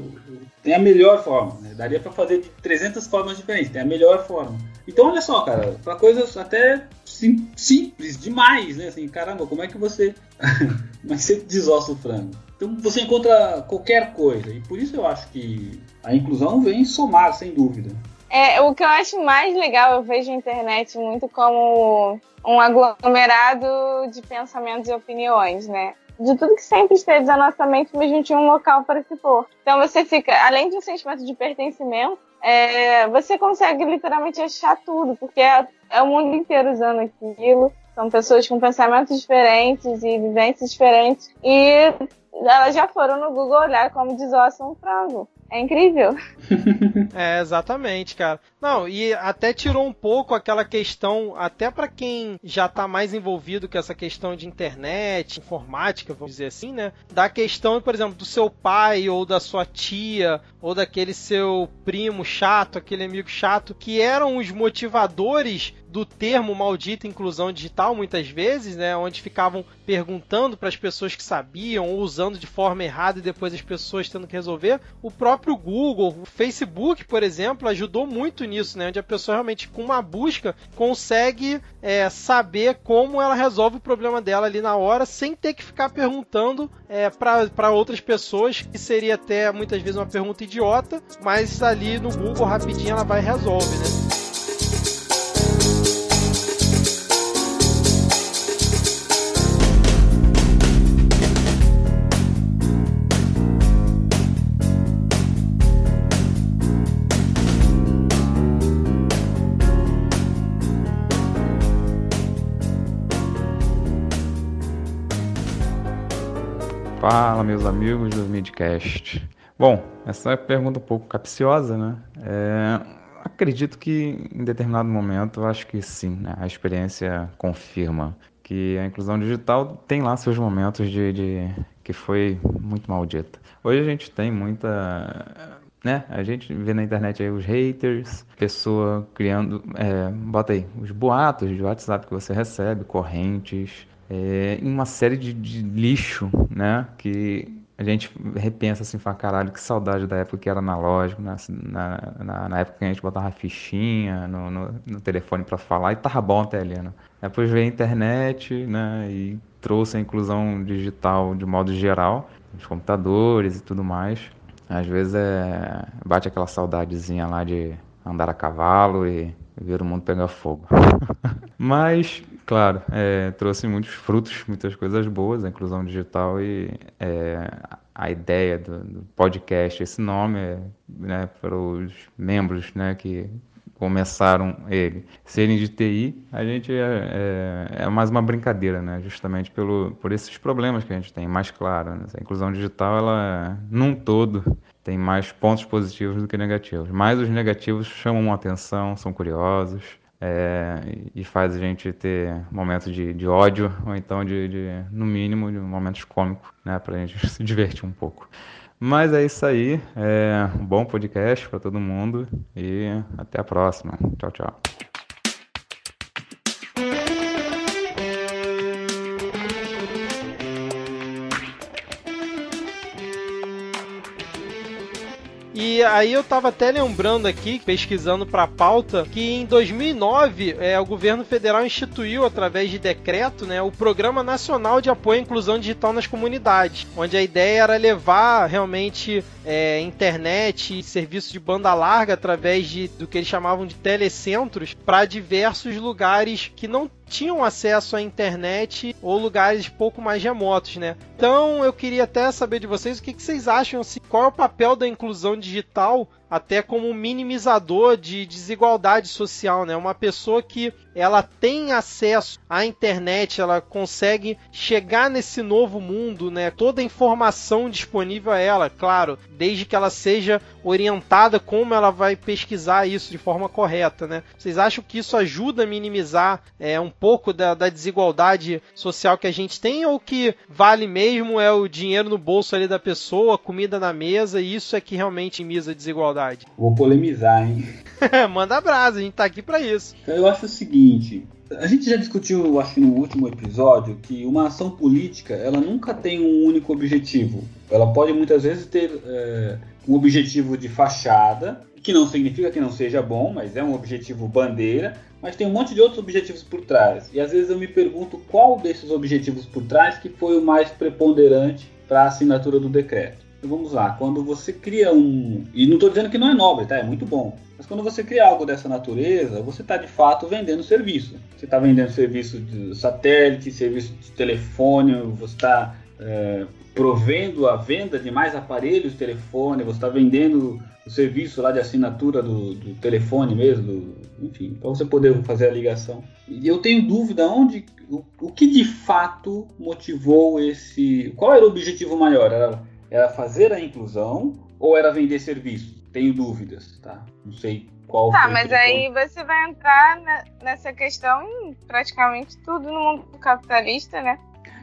Tem a melhor forma. Né? Daria para fazer de 300 formas diferentes. Tem a melhor forma. Então olha só, cara, para coisas até sim, simples demais, né? Assim, caramba, como é que você, é que você desossa o frango? Então você encontra qualquer coisa e por isso eu acho que a inclusão vem somar, sem dúvida. É, o que eu acho mais legal, eu vejo a internet muito como um aglomerado de pensamentos e opiniões, né? De tudo que sempre esteve na nossa mente, mas não tinha um local para se pôr. Então você fica, além de um sentimento de pertencimento, é, você consegue literalmente achar tudo, porque é, é o mundo inteiro usando aquilo. São pessoas com pensamentos diferentes e vivências diferentes. E elas já foram no Google olhar como desossam um frango. É incrível. é, exatamente, cara. Não, e até tirou um pouco aquela questão, até para quem já tá mais envolvido com essa questão de internet, informática, vamos dizer assim, né? Da questão, por exemplo, do seu pai ou da sua tia ou daquele seu primo chato, aquele amigo chato, que eram os motivadores do termo maldita inclusão digital muitas vezes, né, onde ficavam perguntando para as pessoas que sabiam ou usando de forma errada e depois as pessoas tendo que resolver. O próprio Google, o Facebook, por exemplo, ajudou muito nisso, né, onde a pessoa realmente com uma busca consegue é, saber como ela resolve o problema dela ali na hora, sem ter que ficar perguntando é, para outras pessoas, que seria até muitas vezes uma pergunta idiota, mas ali no Google rapidinho ela vai e resolve, né? Fala, meus amigos do Midcast. Bom, essa é uma pergunta um pouco capciosa, né? É, acredito que em determinado momento, acho que sim, né? a experiência confirma que a inclusão digital tem lá seus momentos de, de que foi muito maldita. Hoje a gente tem muita né? A gente vê na internet aí os haters, pessoa criando, é, bota aí, os boatos de WhatsApp que você recebe, correntes, é, em uma série de, de, lixo, né? Que a gente repensa assim, fala, caralho, que saudade da época que era analógico, né? Assim, na, na, na época que a gente botava fichinha no, no, no telefone para falar e tava bom até ali, né? Depois veio a internet, né? E trouxe a inclusão digital de modo geral, os computadores e tudo mais. Às vezes é, bate aquela saudadezinha lá de andar a cavalo e ver o mundo pegar fogo. Mas Claro, é, trouxe muitos frutos, muitas coisas boas, a inclusão digital e é, a ideia do, do, podcast, esse nome, é, né, para os membros né, que começaram ele serem de TI, a gente é, é, é, mais uma brincadeira, né, justamente pelo, por esses problemas que a gente tem, mais claro. Né, a inclusão digital, ela, num todo, tem mais pontos positivos do que negativos, mas os negativos chamam atenção, são curiosos, é, e faz a gente ter momentos de, de ódio ou então de, de, no mínimo, de momentos cômicos, né, para a gente se divertir um pouco. Mas é isso aí, é um bom podcast para todo mundo e até a próxima. Tchau, tchau. E aí eu tava até lembrando aqui, pesquisando para a pauta, que em 2009 é, o governo federal instituiu, através de decreto, né, o Programa Nacional de Apoio à Inclusão Digital nas Comunidades, onde a ideia era levar realmente é, internet e serviço de banda larga através de, do que eles chamavam de telecentros para diversos lugares que não tinham acesso à internet ou lugares pouco mais remotos, né? Então eu queria até saber de vocês o que, que vocês acham, assim, qual é o papel da inclusão digital até como minimizador de desigualdade social, né? Uma pessoa que ela tem acesso à internet, ela consegue chegar nesse novo mundo, né? Toda a informação disponível a ela, claro, desde que ela seja orientada como ela vai pesquisar isso de forma correta, né? Vocês acham que isso ajuda a minimizar é, um pouco da, da desigualdade social que a gente tem ou que vale mesmo é o dinheiro no bolso ali da pessoa, comida na mesa e isso é que realmente minimiza a desigualdade? Vou polemizar, hein? Manda brasa, a gente tá aqui para isso. Eu acho o seguinte, a gente já discutiu, acho que no último episódio, que uma ação política ela nunca tem um único objetivo. Ela pode muitas vezes ter é, um objetivo de fachada, que não significa que não seja bom, mas é um objetivo bandeira, mas tem um monte de outros objetivos por trás. E às vezes eu me pergunto qual desses objetivos por trás que foi o mais preponderante para a assinatura do decreto. Vamos lá, quando você cria um. E não estou dizendo que não é nobre, tá? É muito bom. Mas quando você cria algo dessa natureza, você está de fato vendendo serviço. Você está vendendo serviço de satélite, serviço de telefone, você está é, provendo a venda de mais aparelhos de telefone, você está vendendo o serviço lá de assinatura do, do telefone mesmo, do, enfim, para você poder fazer a ligação. E eu tenho dúvida onde, o, o que de fato motivou esse. Qual era o objetivo maior? Era, era fazer a inclusão ou era vender serviço? Tenho dúvidas, tá? Não sei qual Tá, mas aí você vai entrar na, nessa questão em praticamente tudo no mundo capitalista, né?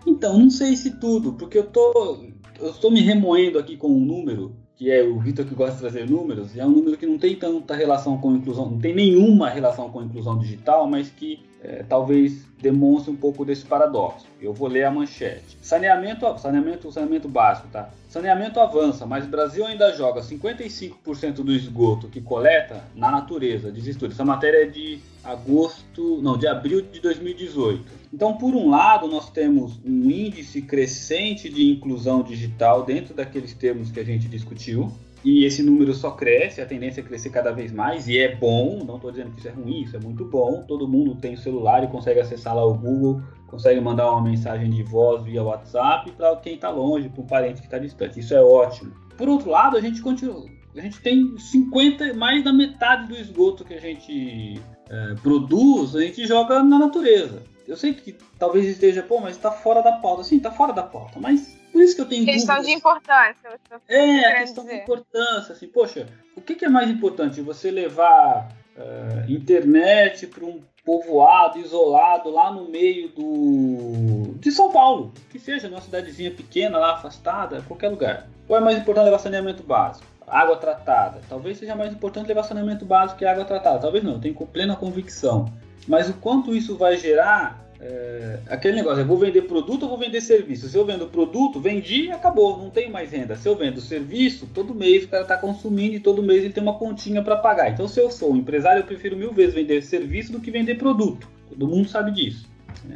Então, não sei se tudo, porque eu tô, eu estou me remoendo aqui com um número, que é o Vitor que gosta de trazer números, e é um número que não tem tanta relação com inclusão, não tem nenhuma relação com inclusão digital, mas que é, talvez demonstre um pouco desse paradoxo. Eu vou ler a manchete. Saneamento, saneamento, saneamento básico, tá? Saneamento avança, mas o Brasil ainda joga 55% do esgoto que coleta na natureza, diz estudo. Essa matéria é de agosto, não, de abril de 2018. Então, por um lado, nós temos um índice crescente de inclusão digital dentro daqueles termos que a gente discutiu, e esse número só cresce, a tendência é crescer cada vez mais, e é bom, não estou dizendo que isso é ruim, isso é muito bom. Todo mundo tem o celular e consegue acessar lá o Google, consegue mandar uma mensagem de voz via WhatsApp para quem está longe, para um parente que está distante. Isso é ótimo. Por outro lado, a gente continua. A gente tem 50, mais da metade do esgoto que a gente é, produz, a gente joga na natureza. Eu sei que talvez esteja, pô, mas está fora da pauta. Sim, está fora da pauta, mas por isso que eu tenho questão dúvidas. de importância. É, a questão dizer. de importância. Assim, poxa, o que, que é mais importante? Você levar uh, internet para um povoado isolado lá no meio do de São Paulo, que seja numa cidadezinha pequena lá afastada, qualquer lugar. Ou é mais importante levar saneamento básico? Água tratada. Talvez seja mais importante levar saneamento básico que água tratada. Talvez não, eu tenho plena convicção. Mas o quanto isso vai gerar é, aquele negócio, eu vou vender produto ou vou vender serviço? Se eu vendo produto, vendi acabou, não tenho mais renda. Se eu vendo serviço, todo mês o cara está consumindo e todo mês ele tem uma continha para pagar. Então, se eu sou um empresário, eu prefiro mil vezes vender serviço do que vender produto. Todo mundo sabe disso.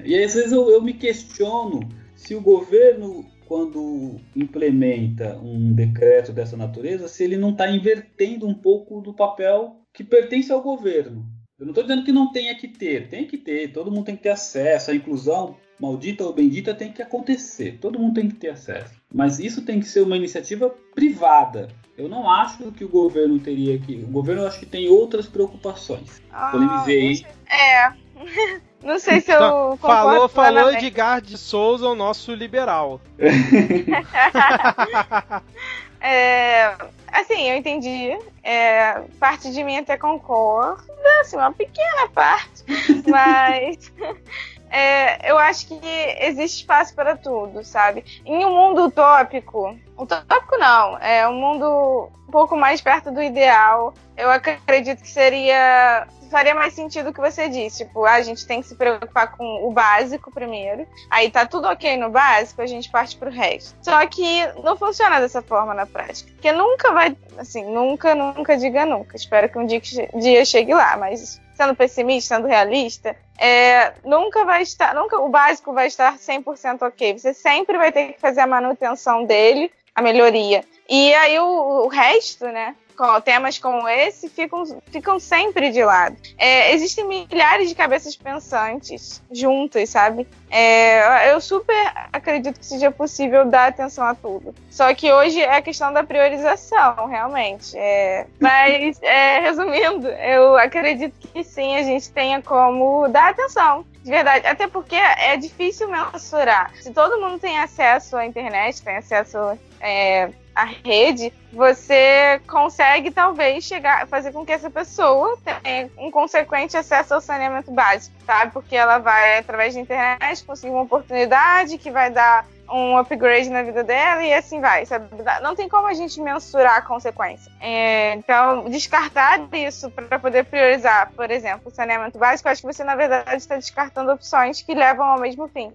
E aí, às vezes eu, eu me questiono se o governo, quando implementa um decreto dessa natureza, se ele não está invertendo um pouco do papel que pertence ao governo. Eu não estou dizendo que não tenha que ter, tem que ter, todo mundo tem que ter acesso, a inclusão, maldita ou bendita, tem que acontecer, todo mundo tem que ter acesso. Mas isso tem que ser uma iniciativa privada. Eu não acho que o governo teria que. O governo acho que tem outras preocupações. Ah, Polemizei. É. Não sei se eu. Então, falou, falou Edgar de Souza, o nosso liberal. é, Assim, eu entendi. É, parte de mim até concorda, assim, uma pequena parte, mas é, eu acho que existe espaço para tudo, sabe? Em um mundo utópico, utópico não, é um mundo um pouco mais perto do ideal, eu acredito que seria faria mais sentido o que você disse. Tipo, a gente tem que se preocupar com o básico primeiro. Aí tá tudo ok no básico, a gente parte pro resto. Só que não funciona dessa forma na prática. Porque nunca vai, assim, nunca, nunca diga nunca. Espero que um dia, dia chegue lá, mas sendo pessimista, sendo realista, é, nunca vai estar, nunca o básico vai estar 100% ok. Você sempre vai ter que fazer a manutenção dele, a melhoria. E aí o, o resto, né? Temas como esse ficam, ficam sempre de lado. É, existem milhares de cabeças pensantes juntas, sabe? É, eu super acredito que seja possível dar atenção a tudo. Só que hoje é a questão da priorização, realmente. É, mas, é, resumindo, eu acredito que sim, a gente tenha como dar atenção. De verdade, até porque é difícil mensurar. Se todo mundo tem acesso à internet, tem acesso é, a rede, você consegue talvez chegar, fazer com que essa pessoa tenha um consequente acesso ao saneamento básico, sabe? Porque ela vai, através da internet, conseguir uma oportunidade que vai dar um upgrade na vida dela e assim vai, sabe? Não tem como a gente mensurar a consequência. É, então, descartar isso para poder priorizar, por exemplo, o saneamento básico, acho que você, na verdade, está descartando opções que levam ao mesmo fim.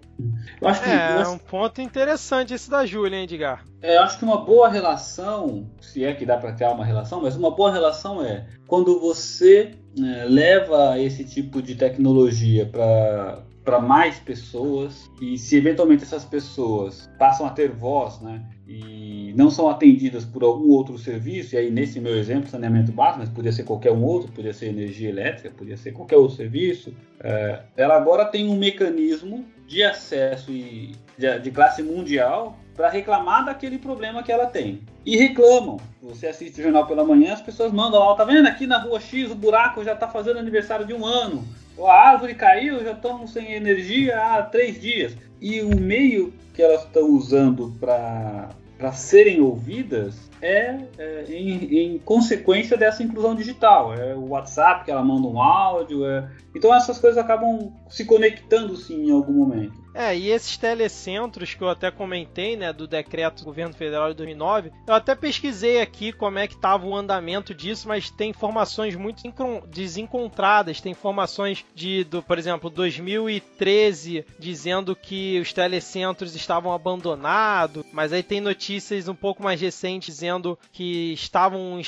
Eu acho que, é, um ponto interessante esse da Júlia, hein, Edgar? É, eu acho que uma boa relação, se é que dá para criar uma relação, mas uma boa relação é quando você é, leva esse tipo de tecnologia para para mais pessoas e se eventualmente essas pessoas passam a ter voz, né, e não são atendidas por algum outro serviço, e aí nesse meu exemplo, saneamento básico, mas podia ser qualquer um outro, podia ser energia elétrica, podia ser qualquer outro serviço, é, ela agora tem um mecanismo de acesso e de, de classe mundial para reclamar daquele problema que ela tem. E reclamam. Você assiste o jornal pela manhã, as pessoas mandam lá, tá vendo aqui na rua X o buraco já está fazendo aniversário de um ano a árvore caiu, já estamos sem energia há três dias. E o meio que elas estão usando para serem ouvidas é, é em, em, consequência dessa inclusão digital. É o WhatsApp que ela manda um áudio. É... Então essas coisas acabam se conectando sim em algum momento. É, e esses telecentros que eu até comentei, né, do decreto do governo federal de 2009, eu até pesquisei aqui como é que estava o andamento disso, mas tem informações muito desencontradas, tem informações de, do, por exemplo, 2013 dizendo que os telecentros estavam abandonados, mas aí tem notícias um pouco mais recentes dizendo que estavam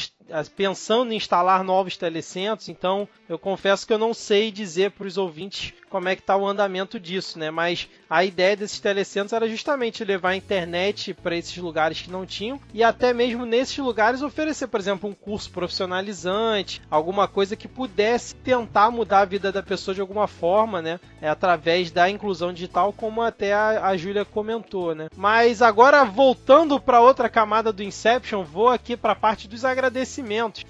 pensando em instalar novos telecentros, então eu confesso que eu não sei dizer para os ouvintes como é que está o andamento disso, né? Mas a ideia desses telecentros era justamente levar a internet para esses lugares que não tinham e até mesmo nesses lugares oferecer, por exemplo, um curso profissionalizante, alguma coisa que pudesse tentar mudar a vida da pessoa de alguma forma, né? É, através da inclusão digital, como até a, a Júlia comentou, né? Mas agora voltando para outra camada do Inception, vou aqui para a parte dos agradecimentos.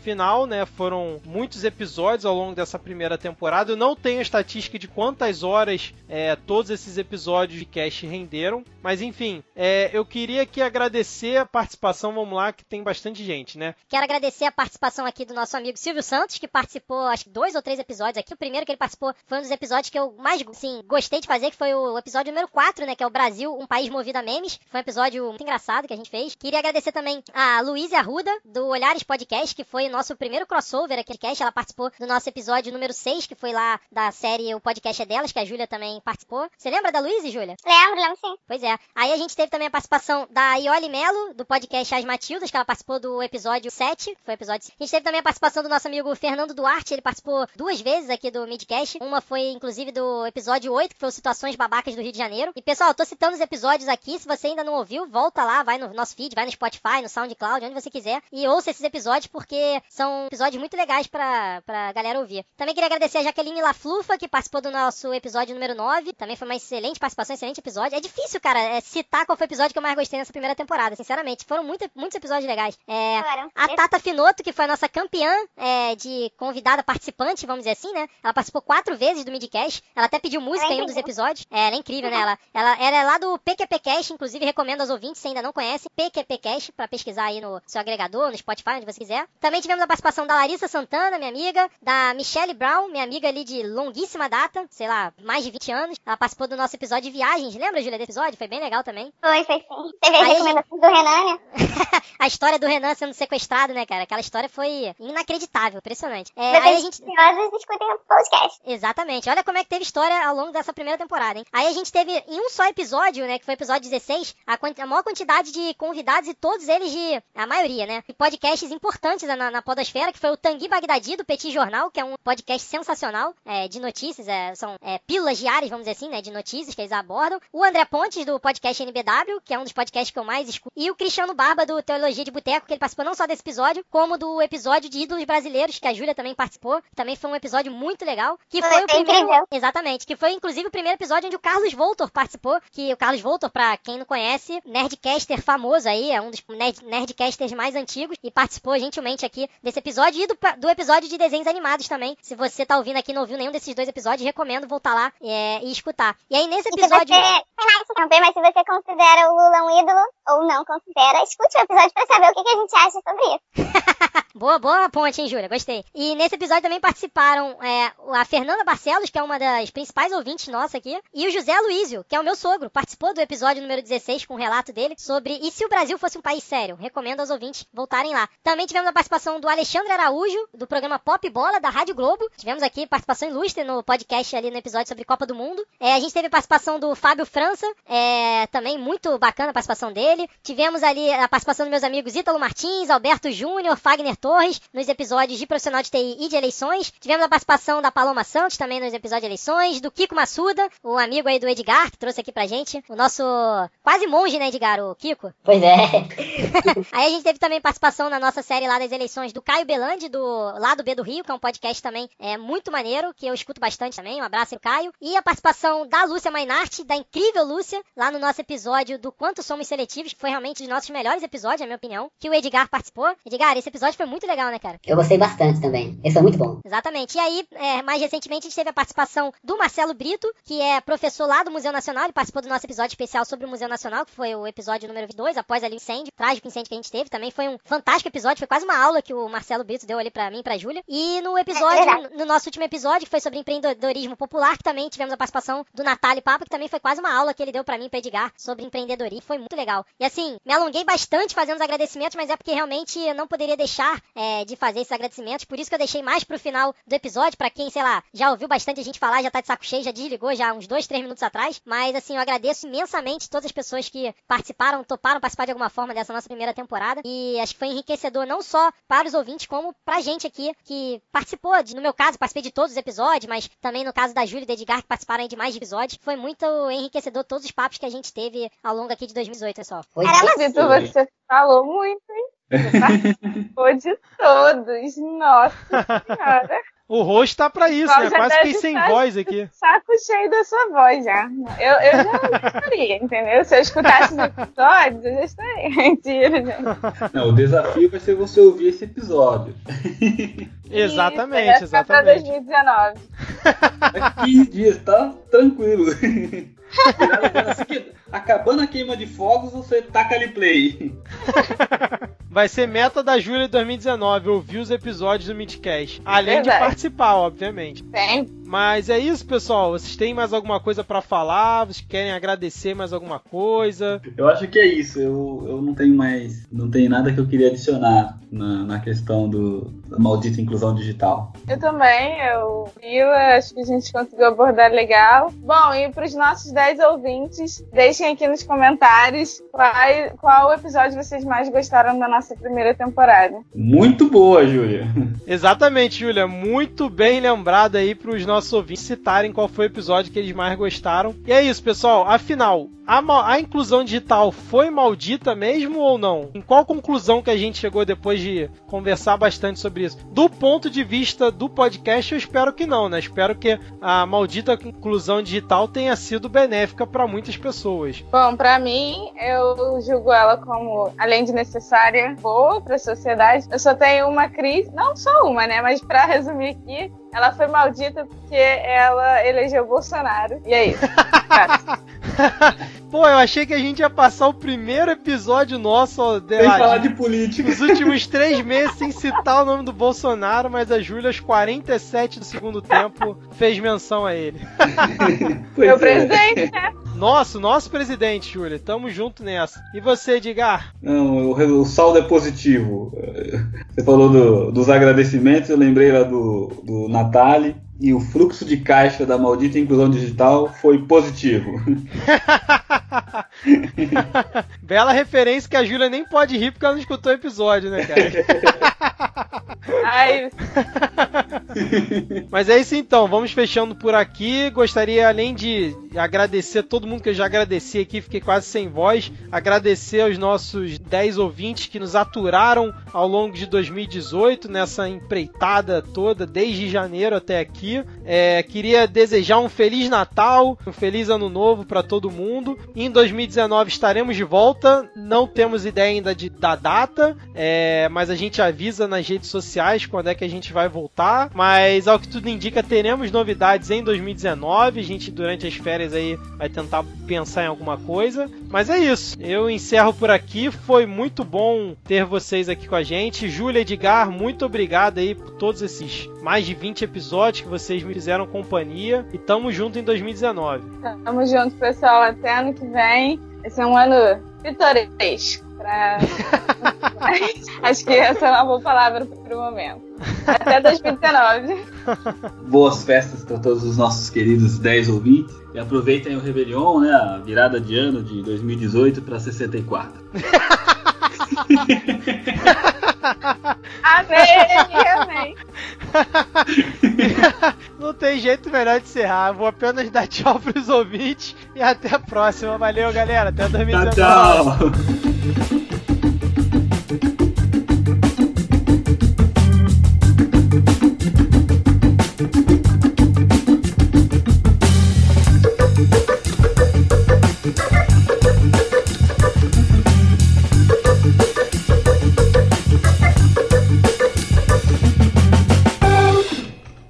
Final, né? Foram muitos episódios ao longo dessa primeira temporada. Eu não tenho estatística de quantas horas é, todos esses episódios de cast renderam, mas enfim, é, eu queria aqui agradecer a participação. Vamos lá, que tem bastante gente, né? Quero agradecer a participação aqui do nosso amigo Silvio Santos, que participou, acho que dois ou três episódios aqui. O primeiro que ele participou foi um dos episódios que eu mais sim, gostei de fazer, que foi o episódio número 4, né? Que é o Brasil, um país movido a memes. Foi um episódio muito engraçado que a gente fez. Queria agradecer também a Luísa Arruda, do Olhares Podcast, que foi o nosso primeiro crossover aqui no cast. Ela participou do nosso episódio número 6, que foi lá da série O Podcast é Delas, que a Júlia também participou. Você lembra da Luísa, Júlia? Lembro, lembro sim. Pois é. Aí a gente teve também a participação da Ioli Melo, do podcast As Matildas, que ela participou do episódio 7. Foi episódio. A gente teve também a participação do nosso amigo Fernando Duarte, ele participou duas vezes aqui do Midcast. Uma foi, inclusive, do episódio 8, que foi Situações Babacas do Rio de Janeiro. E, pessoal, eu tô citando os episódios aqui. Se você ainda não ouviu, volta lá, vai no nosso feed, vai no Spotify, no SoundCloud, onde você quiser. E ouça esses episódios, porque são episódios muito legais pra, pra galera ouvir. Também queria agradecer a Jaqueline Laflufa, que participou do nosso episódio número 9. Também foi uma excelente participação, excelente episódio. É difícil, cara, é, citar qual foi o episódio que eu mais gostei nessa primeira temporada, sinceramente. Foram muito, muitos episódios legais. É, a Tata Finoto, que foi a nossa campeã é, de convidada participante, vamos dizer assim, né? Ela participou quatro vezes do Midcast. Ela até pediu música em um dos episódios. É, ela é incrível, né? Ela, ela, ela é lá do PQPcast, inclusive recomendo aos ouvintes, se ainda não conhecem, PQPcast, para pesquisar aí no seu agregador, no Spotify, onde você quiser. Também tivemos a participação da Larissa Santana, minha amiga, da Michelle Brown, minha amiga ali de longuíssima data, sei lá, mais de 20 anos. Ela participou do nosso episódio de viagens. Lembra, Júlia, desse episódio? Foi bem legal também. Foi, foi sim. Teve a recomendação do Renan, né? a história do Renan sendo sequestrado, né, cara? Aquela história foi inacreditável, impressionante. É, aí a gente. discutem o podcast. Exatamente. Olha como é que teve história ao longo dessa primeira temporada, hein? Aí a gente teve em um só episódio, né, que foi o episódio 16, a, a maior quantidade de convidados e todos eles de. a maioria, né? De podcasts importantes na, na Podosfera, que foi o Tanguy Bagdadi, do Petit Jornal, que é um podcast sensacional é, de notícias, é, são é, pílulas diárias, vamos dizer assim, né? De notícias que eles abordam. O André Pontes, do podcast NBW, que é um dos podcasts que eu mais escuto. E o Cristiano Barba, do Teologia de Boteco, que ele participou não só desse episódio, como do episódio de Ídolos Brasileiros, que a Júlia também participou. Também foi um episódio muito legal. Que foi, foi o primeiro. Incrível. Exatamente. Que foi, inclusive, o primeiro episódio onde o Carlos Voltor participou. Que o Carlos Voltor, pra quem não conhece, nerdcaster famoso aí, é um dos nerd, nerdcasters mais antigos. E participou gentilmente aqui desse episódio e do, do episódio de desenhos animados também. Se você tá ouvindo aqui e não ouviu nenhum desses dois episódios, recomendo voltar lá é, e escutar. E aí, nesse episódio. E se você, mas se você considera o Lula um ídolo ou não considera, escute o episódio pra saber o que, que a gente acha sobre isso. boa, boa ponte, hein, Júlia? Gostei. E nesse episódio também participaram é, a Fernanda Barcelos, que é uma das principais ouvintes nossa aqui, e o José Luísio, que é o meu sogro. Participou do episódio número 16 com um relato dele sobre e se o Brasil fosse um país sério. Recomendo aos ouvintes voltarem lá. Também tivemos a participação do Alexandre Araújo, do programa Pop Bola da Rádio Globo. Tivemos aqui participação ilustre no podcast ali no episódio sobre Copa do Mundo. É, a gente teve participação do Fábio França, é, também muito bacana a participação dele. Tivemos ali a participação dos meus amigos Ítalo Martins, Alberto Júnior, Fagner Torres, nos episódios de profissional de TI e de eleições. Tivemos a participação da Paloma Santos também nos episódios de eleições, do Kiko Massuda, o amigo aí do Edgar, que trouxe aqui pra gente, o nosso quase monge, né, Edgar, o Kiko? Pois é. aí a gente teve também participação na nossa série lá das eleições do Caio Belandi, do Lado B do Rio, que é um podcast também é, muito maneiro, que eu escuto bastante também. Um abraço aí, Caio. E a participação da Lúcia Mainart, da incrível Lúcia, lá no nosso episódio do Quanto Somos Seletivos, que foi realmente um dos nossos melhores episódios, na minha opinião, que o Edgar participou. Edgar, esse episódio foi muito legal, né, cara? Eu gostei bastante também. Esse foi muito bom. Exatamente. E aí, é, mais recentemente, a gente teve a participação do Marcelo Brito, que é professor lá do Museu Nacional. Ele participou do nosso episódio especial sobre o Museu Nacional, que foi o episódio número 2, após ali o incêndio, trágico incêndio que a gente teve. Também foi um fantástico episódio, foi quase uma aula que o Marcelo Brito deu ali pra mim e pra Júlia. E no episódio, no, no nosso último episódio, que foi sobre empreendedorismo popular, que também tivemos a participação do Natália Papa, que também foi quase uma aula que ele deu pra mim e Edgar sobre empreendedorismo. Foi muito legal. E assim, me alonguei bastante fazendo os agradecimentos, mas é porque realmente eu não poderia deixar é, de fazer esses agradecimentos. Por isso que eu deixei mais pro final do episódio, pra quem, sei lá, já ouviu bastante a gente falar, já tá de saco cheio, já desligou já uns dois, três minutos atrás. Mas assim, eu agradeço imensamente todas as pessoas que participaram, toparam participar de alguma forma dessa nossa primeira temporada. E acho que foi enriquecedor não só para os ouvintes, como pra gente aqui que participou. De, no meu caso, participei de todos os episódios, mas também no caso da Júlia e do Edgar, que participaram de mais episódios. Foi muito enriquecedor todos os papos que a gente teve ao longo aqui de 2018, pessoal. Foi Caramba, Vitor, você falou muito, hein? Você participou de todos. Nossa senhora. O rosto tá pra isso, né? Quase fiquei sem voz aqui. Saco cheio da sua voz já. Eu, eu já estaria, entendeu? Se eu escutasse os episódios, eu já estaria. Mentira, gente. Não, o desafio vai ser você ouvir esse episódio. Exatamente, Isso, vai ficar pra exatamente. 2019. Daqui 15 dias, tá tranquilo. Assim que- Acabando a queima de fogos, você taca ali play. Vai ser meta da Júlia 2019, ouvir os episódios do Midcast. Além de Verdade. participar, obviamente. Tem. Mas é isso, pessoal. Vocês têm mais alguma coisa pra falar? Vocês querem agradecer mais alguma coisa? Eu acho que é isso. Eu, eu não tenho mais. Não tem nada que eu queria adicionar na, na questão do, da maldita inclusão digital. Eu também, eu vi, acho que a gente conseguiu abordar legal. Bom, e para os nossos 10 ouvintes, deixem aqui nos comentários qual, qual episódio vocês mais gostaram da nossa primeira temporada. Muito boa, Júlia. Exatamente, Júlia. Muito bem lembrado aí pros nossos ouvintes citarem qual foi o episódio que eles mais gostaram. E é isso, pessoal. Afinal, a, a inclusão digital foi maldita mesmo ou não? Em qual conclusão que a gente chegou depois de conversar bastante sobre isso? Do ponto de vista do podcast, eu espero que não, né? Espero que a maldita inclusão digital tenha sido benéfica para muitas pessoas. Bom, para mim, eu julgo ela como, além de necessária, boa para a sociedade. Eu só tenho uma crise, não só uma, né? Mas para resumir aqui, ela foi maldita porque ela elegeu o Bolsonaro. E é isso. Pô, eu achei que a gente ia passar o primeiro episódio nosso, ó, de, Sem falar de- de política. os últimos três meses sem citar o nome do Bolsonaro, mas a Júlia, aos 47 do segundo tempo, fez menção a ele. Meu é. presidente, né? Nosso, nosso presidente, Júlia. Tamo junto nessa. E você, Edgar? Não, o, o saldo é positivo. Você falou do- dos agradecimentos, eu lembrei lá do, do Natali. E o fluxo de caixa da maldita inclusão digital foi positivo. Bela referência que a Júlia nem pode rir porque ela não escutou o episódio, né, cara? Ai, Mas é isso então, vamos fechando por aqui. Gostaria, além de agradecer todo mundo que eu já agradeci aqui, fiquei quase sem voz. Agradecer aos nossos 10 ouvintes que nos aturaram ao longo de 2018, nessa empreitada toda, desde janeiro até aqui franquia é, queria desejar um Feliz Natal, um Feliz Ano Novo para todo mundo. Em 2019 estaremos de volta. Não temos ideia ainda de, da data, é, mas a gente avisa nas redes sociais quando é que a gente vai voltar. Mas ao que tudo indica, teremos novidades em 2019. A gente, durante as férias, aí vai tentar pensar em alguma coisa. Mas é isso. Eu encerro por aqui. Foi muito bom ter vocês aqui com a gente. Júlia Edgar, muito obrigado aí por todos esses mais de 20 episódios que vocês me fizeram companhia. E tamo junto em 2019. tamo junto, pessoal. Até ano que vem. Vai ser um ano pitoresco. Pra... Acho que essa é uma boa palavra pro momento. Até 2019. Boas festas para todos os nossos queridos 10 ouvintes. E aproveitem o Réveillon, né? A virada de ano de 2018 para 64 amém, amém. Não tem jeito melhor de encerrar. Vou apenas dar tchau pros ouvintes e até a próxima. Valeu, galera. Até 2019. Tchau, tchau.